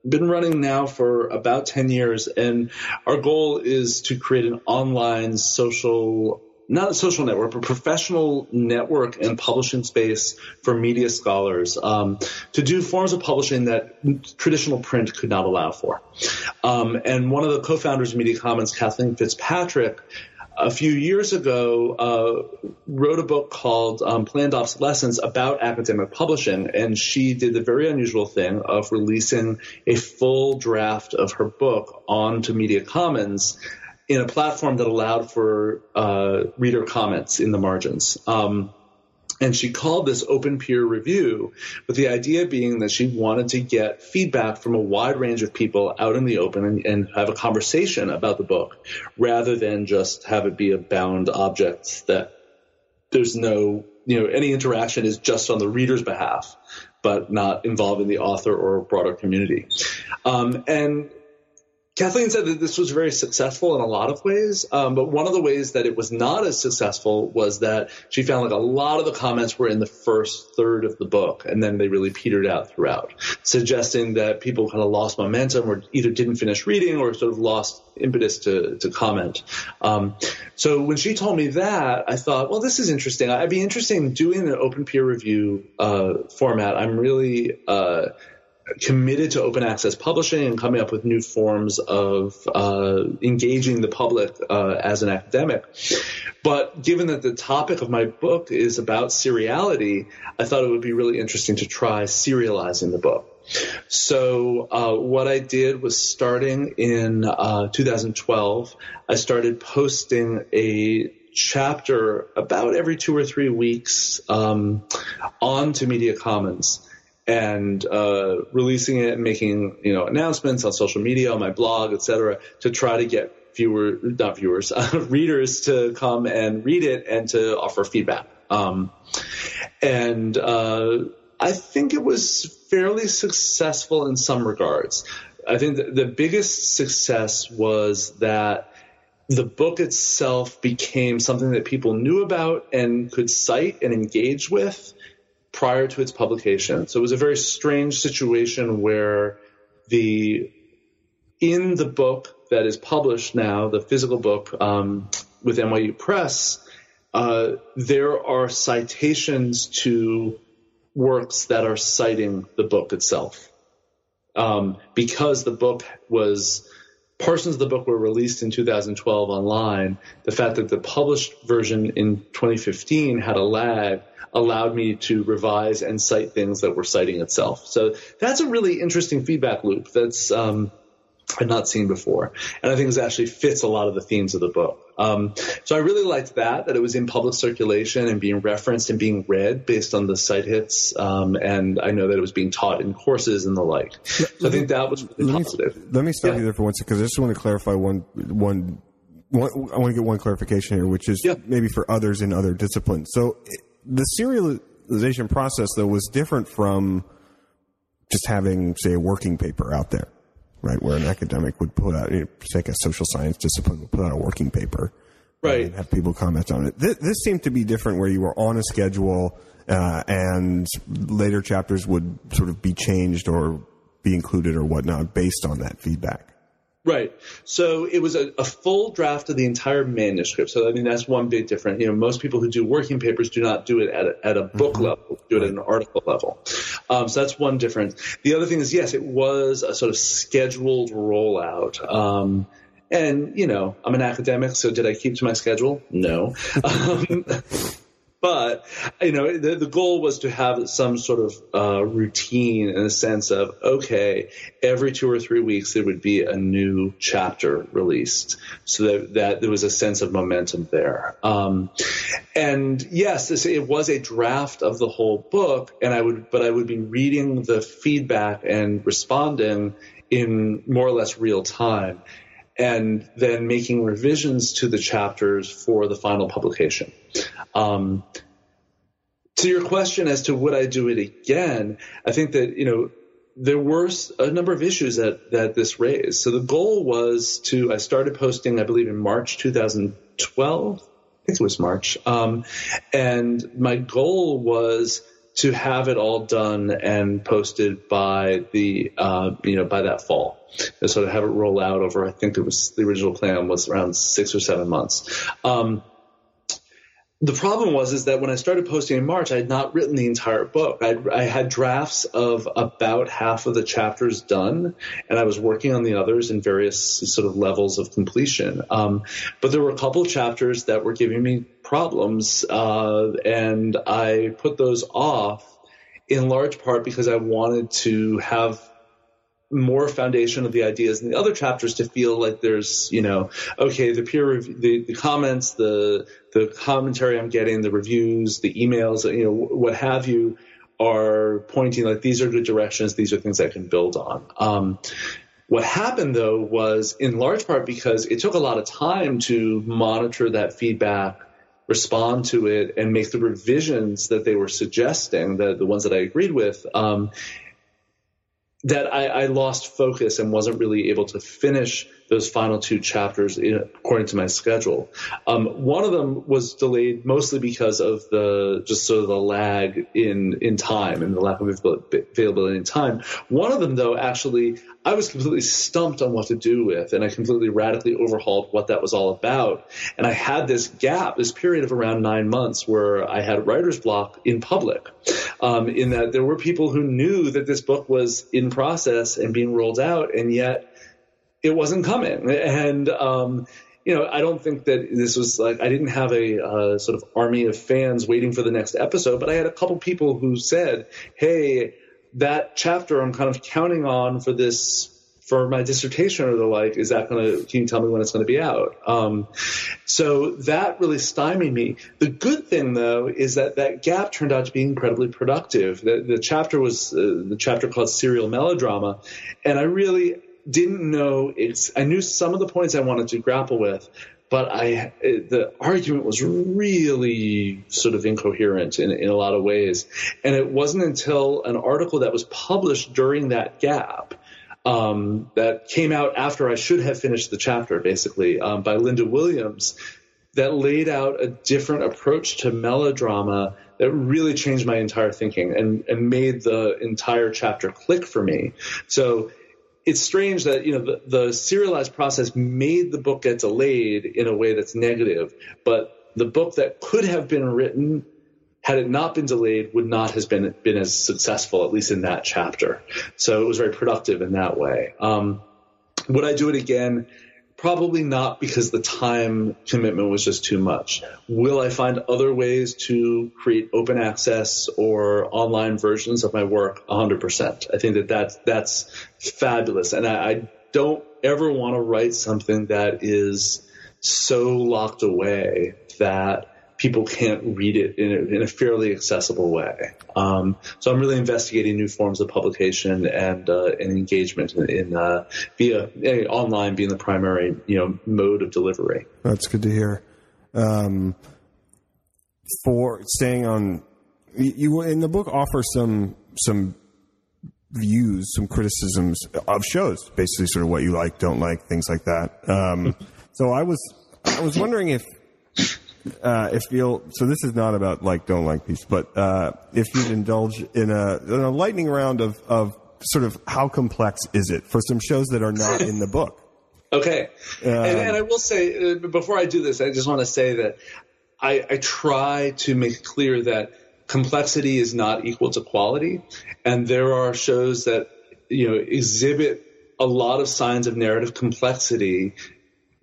been running now for about 10 years and our goal is to create an online social not a social network, but professional network and publishing space for media scholars um, to do forms of publishing that traditional print could not allow for. Um, and one of the co-founders of Media Commons, Kathleen Fitzpatrick, a few years ago uh, wrote a book called um, Planned Obsolescence about academic publishing, and she did the very unusual thing of releasing a full draft of her book onto Media Commons in a platform that allowed for uh, reader comments in the margins. Um, and she called this open peer review, with the idea being that she wanted to get feedback from a wide range of people out in the open and, and have a conversation about the book rather than just have it be a bound object that there's no, you know, any interaction is just on the reader's behalf, but not involving the author or broader community. Um, and Kathleen said that this was very successful in a lot of ways, um, but one of the ways that it was not as successful was that she found like a lot of the comments were in the first third of the book, and then they really petered out throughout, suggesting that people kind of lost momentum or either didn't finish reading or sort of lost impetus to to comment. Um, so when she told me that, I thought, well, this is interesting. I'd be interested in doing an open peer review uh, format. I'm really uh, committed to open access publishing and coming up with new forms of uh, engaging the public uh, as an academic. But given that the topic of my book is about seriality, I thought it would be really interesting to try serializing the book. So uh, what I did was starting in uh, 2012, I started posting a chapter about every two or three weeks um, onto Media Commons and uh, releasing it and making you know announcements on social media, on my blog, etc., to try to get viewer, not viewers, readers to come and read it and to offer feedback. Um, and uh, I think it was fairly successful in some regards. I think the biggest success was that the book itself became something that people knew about and could cite and engage with prior to its publication. So it was a very strange situation where the in the book that is published now, the physical book um, with NYU Press, uh, there are citations to works that are citing the book itself. Um, because the book was portions of the book were released in 2012 online, the fact that the published version in 2015 had a lag allowed me to revise and cite things that were citing itself. So that's a really interesting feedback loop that's um, I'd not seen before, and I think it actually fits a lot of the themes of the book. Um, so I really liked that that it was in public circulation and being referenced and being read based on the site hits, um, and I know that it was being taught in courses and the like. So let I think me, that was really let positive. Me, let me stop yeah. you there for one second because I just want to clarify one one. One, I want to get one clarification here, which is yeah. maybe for others in other disciplines. So, the serialization process, though, was different from just having, say, a working paper out there, right? Where an academic would put out, you know, take a social science discipline, would put out a working paper, right? And have people comment on it. This, this seemed to be different, where you were on a schedule, uh, and later chapters would sort of be changed or be included or whatnot based on that feedback. Right. So it was a, a, full draft of the entire manuscript. So I mean that's one big difference. You know, most people who do working papers do not do it at a, at a book mm-hmm. level, do it at an article level. Um, so that's one difference. The other thing is, yes, it was a sort of scheduled rollout. Um, and you know, I'm an academic, so did I keep to my schedule? No. Um, but you know, the, the goal was to have some sort of uh, routine in a sense of okay, every two or three weeks there would be a new chapter released, so that, that there was a sense of momentum there. Um, and yes, this, it was a draft of the whole book, and I would, but I would be reading the feedback and responding in more or less real time and then making revisions to the chapters for the final publication. Um, to your question as to would I do it again, I think that, you know, there were a number of issues that, that this raised. So the goal was to, I started posting, I believe in March 2012. I think it was March. Um, and my goal was to have it all done and posted by the, uh, you know, by that fall. And so to have it roll out over, I think it was the original plan was around six or seven months. Um, the problem was is that when I started posting in March, I had not written the entire book. I'd, I had drafts of about half of the chapters done, and I was working on the others in various sort of levels of completion. Um, but there were a couple chapters that were giving me problems, uh, and I put those off in large part because I wanted to have more foundation of the ideas in the other chapters to feel like there's, you know, okay, the peer review, the, the comments, the the commentary I'm getting, the reviews, the emails, you know, what have you, are pointing like these are good directions. These are things I can build on. Um, what happened though was in large part because it took a lot of time to monitor that feedback respond to it and make the revisions that they were suggesting, the, the ones that I agreed with, um, that I, I, lost focus and wasn't really able to finish those final two chapters in, according to my schedule. Um, one of them was delayed mostly because of the just sort of the lag in in time and the lack of availability in time. One of them, though, actually I was completely stumped on what to do with, and I completely radically overhauled what that was all about. And I had this gap, this period of around nine months, where I had writer's block in public, um, in that there were people who knew that this book was in process and being rolled out, and yet it wasn't coming. And um, you know, I don't think that this was like I didn't have a uh, sort of army of fans waiting for the next episode, but I had a couple people who said, "Hey." that chapter I'm kind of counting on for this for my dissertation or the like, is that going to, can you tell me when it's going to be out? Um, so that really stymied me. The good thing though is that that gap turned out to be incredibly productive. The, the chapter was uh, the chapter called serial melodrama. And I really didn't know it's, I knew some of the points I wanted to grapple with, but I the argument was really sort of incoherent in, in a lot of ways. And it wasn't until an article that was published during that gap um, that came out after I should have finished the chapter, basically, um, by Linda Williams, that laid out a different approach to melodrama that really changed my entire thinking and, and made the entire chapter click for me. So it's strange that you know the, the, serialized process made the book get delayed in a way that's negative, but the book that could have been written had it not been delayed would not have been been as successful, at least in that chapter. So it was very productive in that way. Um, would I do it again? Probably not because the time commitment was just too much. Will I find other ways to create open access or online versions of my work? 100%. I think that that's, that's fabulous. And I, I don't ever want to write something that is so locked away that people can't read it in a, in a fairly accessible way. Um, so I'm really investigating new forms of publication and uh, and engagement in, in uh, via uh, online being the primary you know mode of delivery. That's good to hear. Um, for staying on, you in the book offer some some views, some criticisms of shows, basically sort of what you like, don't like, things like that. Um, so I was I was wondering if uh, if you'll, so this is not about like don't like piece, but uh, if you'd indulge in a, in a lightning round of, of sort of how complex is it for some shows that are not in the book. Okay, um, and, and, I will say uh, before I do this, I just want to say that I, I try to make clear that complexity is not equal to quality, and there are shows that you know exhibit a lot of signs of narrative complexity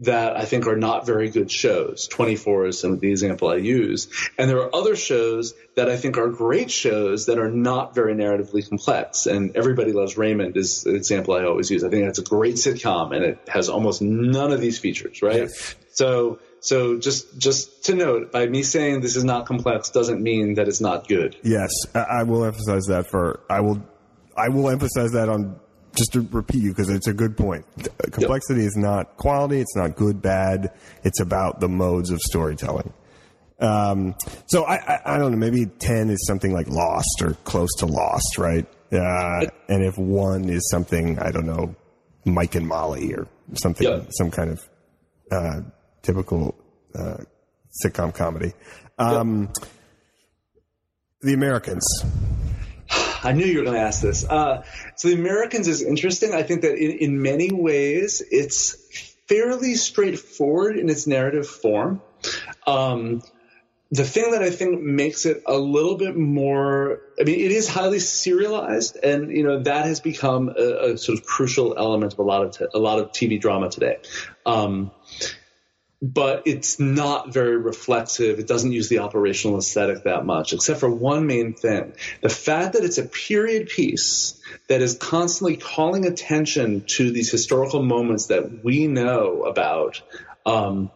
that I think are not very good shows. 24 is some of the example I use. And there are other shows that I think are great shows that are not very narratively complex. And Everybody Loves Raymond is an example I always use. I think that's a great sitcom and it has almost none of these features, right? Yes. So, so just, just to note, by me saying this is not complex doesn't mean that it's not good. Yes. I will emphasize that for, I will, I will emphasize that on just to repeat you because it's a good point. Complexity yep. is not quality. It's not good, bad. It's about the modes of storytelling. Um, so I, I, I don't know. Maybe ten is something like Lost or close to Lost, right? Uh, and if one is something I don't know, Mike and Molly or something, Yeah. some kind of uh, typical uh, sitcom comedy. Um, The Americans. I knew you were going to ask this. Uh, so the Americans is interesting. I think that in, in many ways it's fairly straightforward in its narrative form. Um, the thing that I think makes it a little bit more, I mean, it is highly serialized, and you know that has become a, a sort of crucial element of a lot of a lot of TV drama today. Um, but it's not very reflexive. It doesn't use the operational aesthetic that much, except for one main thing. The fact that it's a period piece that is constantly calling attention to these historical moments that we know about. Um,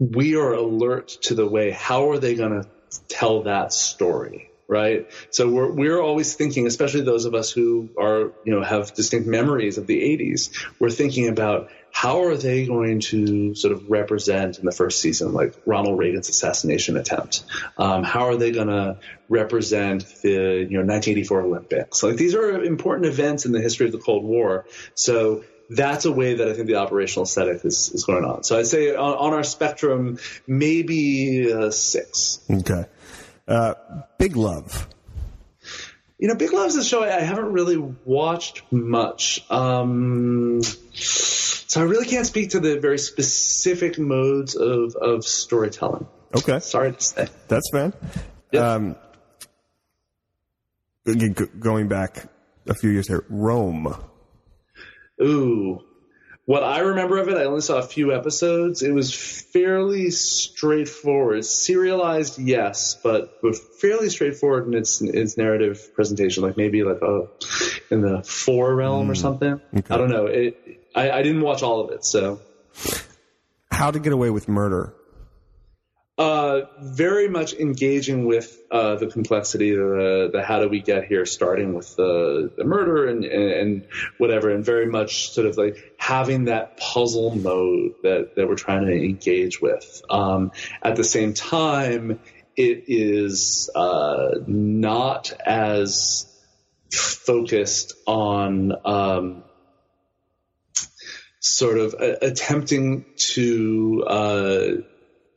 we are alert to the way, how are they going to tell that story? Right. So we're, we're always thinking, especially those of us who are, you know, have distinct memories of the 80s, we're thinking about how are they going to sort of represent in the first season, like Ronald Reagan's assassination attempt? Um, how are they going to represent the you know 1984 Olympics? Like these are important events in the history of the Cold War. So that's a way that I think the operational aesthetic is, is going on. So I'd say on, on our spectrum, maybe a six. Okay. Uh, Big Love. You know, Big Love's a show I, haven't really watched much. Um, so I really can't speak to the very specific modes of, of storytelling. Okay. Sorry to say. That's fine. Yeah. Um, going back a few years here, Rome. Ooh. What I remember of it, I only saw a few episodes. It was fairly straightforward. Serialized, yes, but but fairly straightforward in its its narrative presentation. Like maybe like a in the four realm or hmm. something. I don't know. It, I, I didn't watch all of it, so How to Get Away with Murder. Uh, very much engaging with uh, the complexity, of the, the how do we get here, starting with the, the murder and, and, and whatever, and very much sort of like having that puzzle mode that, that we're trying to engage with. Um, at the same time, it is uh, not as focused on um, sort of attempting to uh,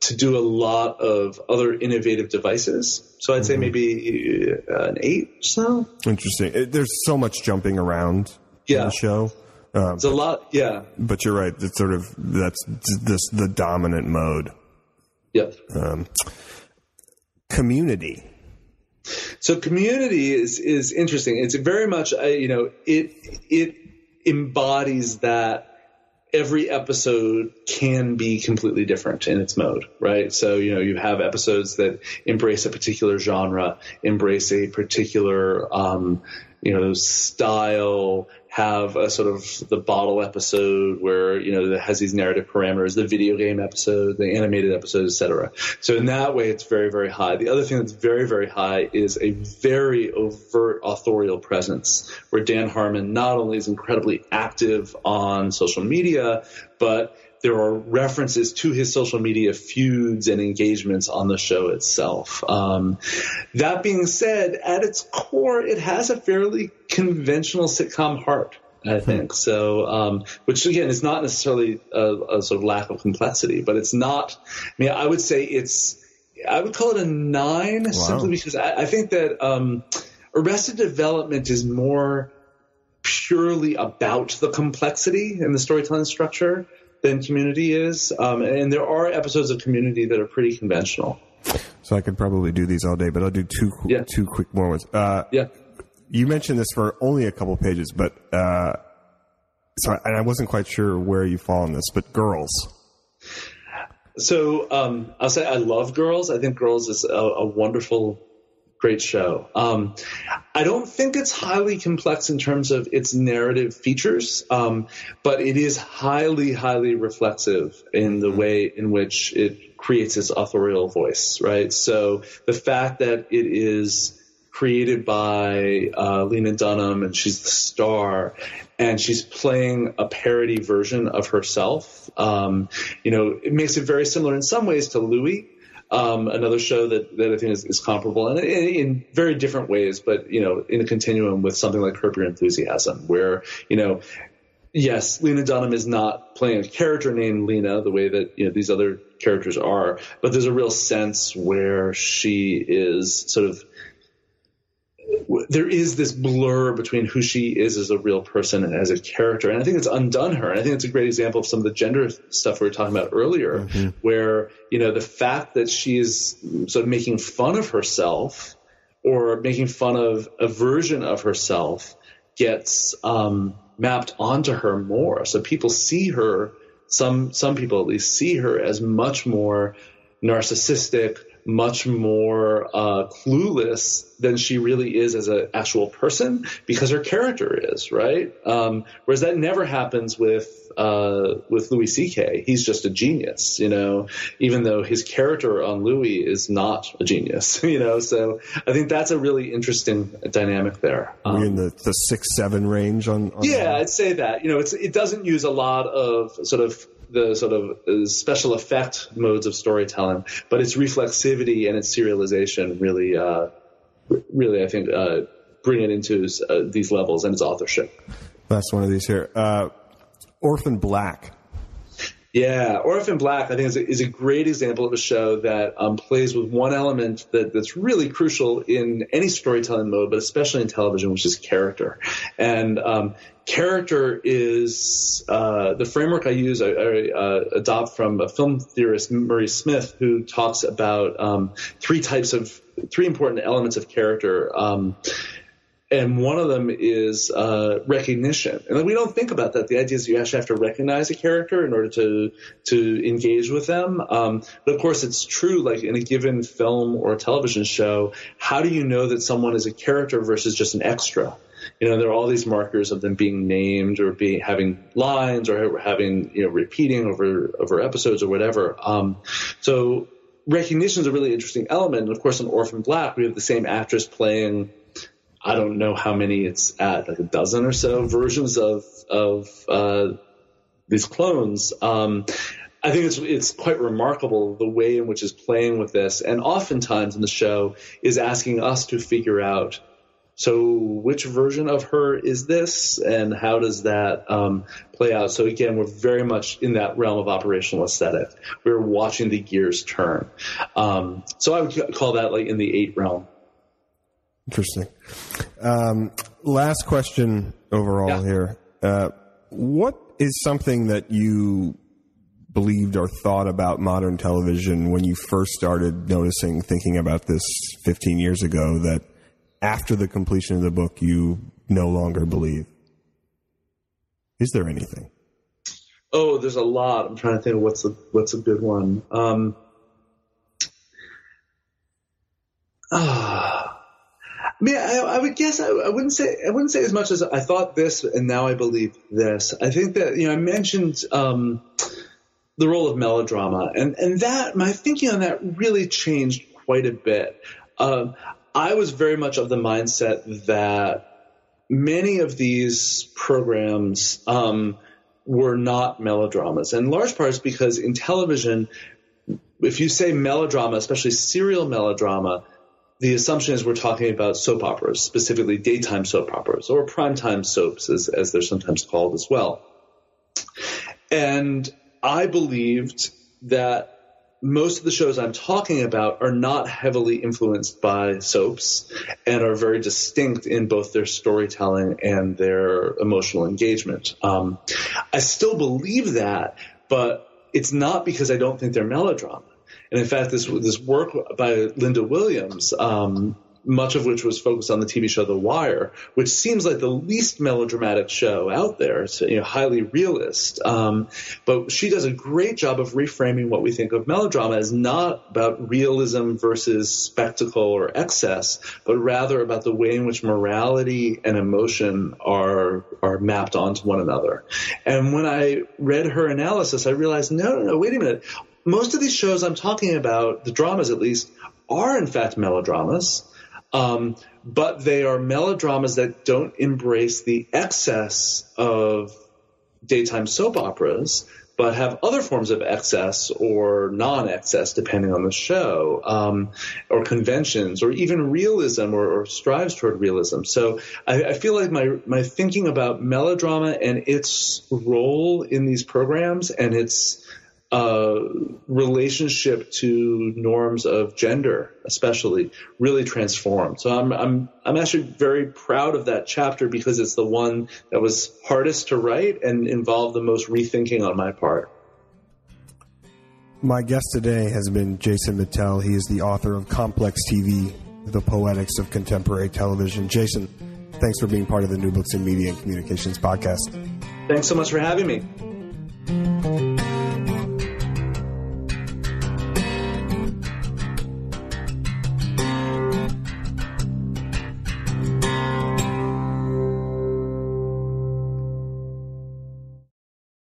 to do a lot of other innovative devices. So I'd say maybe uh, an eight or so. Interesting. There's so much jumping around in Yeah. the show. Um, It's a lot. Yeah. but you're right. It's sort of that's this the dominant mode. Yeah. Um, community. So community is is interesting. It's very much uh, you know it it embodies that every episode can be completely different in its mode, right? So you know you have episodes that embrace a particular genre, embrace a particular um, you know style, have a sort of the bottle episode where you know that has these narrative parameters, the video game episode, the animated episode, etc. So in that way, it's very very high. The other thing that's very very high is a very overt authorial presence, where Dan Harmon not only is incredibly active on social media, but there are references to his social media feuds and engagements on the show itself. Um, that being said, at its core, it has a fairly conventional sitcom heart. I think so, um, which again is not necessarily a, a sort of lack of complexity, but it's not. I mean, I would say it's. I would call it a nine simply because I, I think that um, Arrested Development is more purely about the complexity and the storytelling structure than Community is, um, and there are episodes of Community that are pretty conventional. So I could probably do these all day, but I'll do two Yeah. two quick more ones. Uh, Yeah. you mentioned this for only a couple pages, but uh, so I, and I wasn't quite sure where you fall on this, but girls. So um, I'll say I love Girls. I think Girls is a, a wonderful, great show. Um, I don't think it's highly complex in terms of its narrative features, um, but it is highly, highly reflexive in the way in which it creates its authorial voice. Right. So the fact that it is created by uh, Lena Dunham, and she's the star, and she's playing a parody version of herself. Um, you know, it makes it very similar in some ways to Louie. Um, another show that, that I think is, is comparable and in, in, very different ways, but you know, in a continuum with something like Curb Your Enthusiasm, where you know, yes, Lena Dunham is not playing a character named Lena the way that you know these other characters are, but there's a real sense where she is sort of there is this blur between who she is as a real person and as a character. And I think it's undone her. And I think it's a great example of some of the gender stuff we were talking about earlier, mm-hmm. where, you know, the fact that she is sort of making fun of herself or making fun of a version of herself gets um, mapped onto her more. So people see her, some, some people at least see her as much more narcissistic, much more uh, clueless than she really is as an actual person because her character is right. Um, whereas that never happens with uh, with Louis C.K. He's just a genius, you know, even though his character on Louie is not a genius, you know. So I think that's a really interesting dynamic there. Um, in the, the six seven range on. on yeah, I'd say that. You know, it's it doesn't use a lot of sort of the sort of uh, special effect modes of storytelling, but its reflexivity and its serialization really, uh, really, I think, uh, bring it into uh, these levels and its authorship. That's one of these here. Uh, Orphan Black. Yeah, Orphan Black, I think, is a, is a great example of a show that um, plays with one element that, that's really crucial in any storytelling mode, but especially in television, which is character. And um, character is uh, the framework I use. I, I uh, adopt from a film theorist, Murray Smith, who talks about um, three types of three important elements of character. And one of them is uh, recognition. And we don't think about that. The idea is you actually have to recognize a character in order to to engage with them. Um, but of course, it's true. Like in a given film or television show, how do you know that someone is a character versus just an extra? You know, there are all these markers of them being named or being having lines or having you know repeating over over episodes or whatever. Um, so recognition is a really interesting element. And of course, in Orphan Black, we have the same actress playing. I don't know how many it's at, like a dozen or so versions of of uh, these clones. Um, I think it's it's quite remarkable the way in which it's playing with this, and oftentimes in the show is asking us to figure out so, which version of her is this, and how does that um, play out? So, again, we're very much in that realm of operational aesthetic. We're watching the gears turn. Um, so, I would call that like in the eight realm. Interesting. Um, last question overall yeah. here. Uh, what is something that you believed or thought about modern television when you first started noticing, thinking about this 15 years ago that after the completion of the book you no longer believe? Is there anything? Oh, there's a lot. I'm trying to think what's a what's a good one. Um, ah, I mean, I, I would guess I, I, wouldn't say I wouldn't say as much as I thought this, and now I believe this. I think that you know I mentioned um, the role of melodrama, and and that my thinking on that really changed quite a bit. Um, I was very much of the mindset that many of these programs um, were not melodramas, and large part is because in television, if you say melodrama, especially serial melodrama, the assumption is we're talking about soap operas, specifically daytime soap operas or primetime soaps, as, as they're sometimes called as well. And I believed that most of the shows I'm talking about are not heavily influenced by soaps and are very distinct in both their storytelling and their emotional engagement. Um, I still believe that, but it's not because I don't think they're melodrama. And in fact, this this work by Linda Williams um, much of which was focused on the TV show The Wire, which seems like the least melodramatic show out there. It's you know, highly realist. Um, but she does a great job of reframing what we think of melodrama as not about realism versus spectacle or excess, but rather about the way in which morality and emotion are are mapped onto one another. And when I read her analysis, I realized, no, no, no, wait a minute. Most of these shows I'm talking about, the dramas at least, are in fact melodramas. Um, but they are melodramas that don't embrace the excess of daytime soap operas, but have other forms of excess or non-excess, depending on the show, um, or conventions, or even realism, or, or strives toward realism. So I, I, feel like my my thinking about melodrama and its role in these programs and its uh, relationship to norms of gender, especially, really transformed. So I'm I'm I'm actually very proud of that chapter because it's the one that was hardest to write and involved the most rethinking on my part. My guest today has been Jason Mittell. He is the author of Complex TV: The Poetics of Contemporary Television. Jason, thanks for being part of the New Books in Media and Communications podcast. Thanks so much for having me.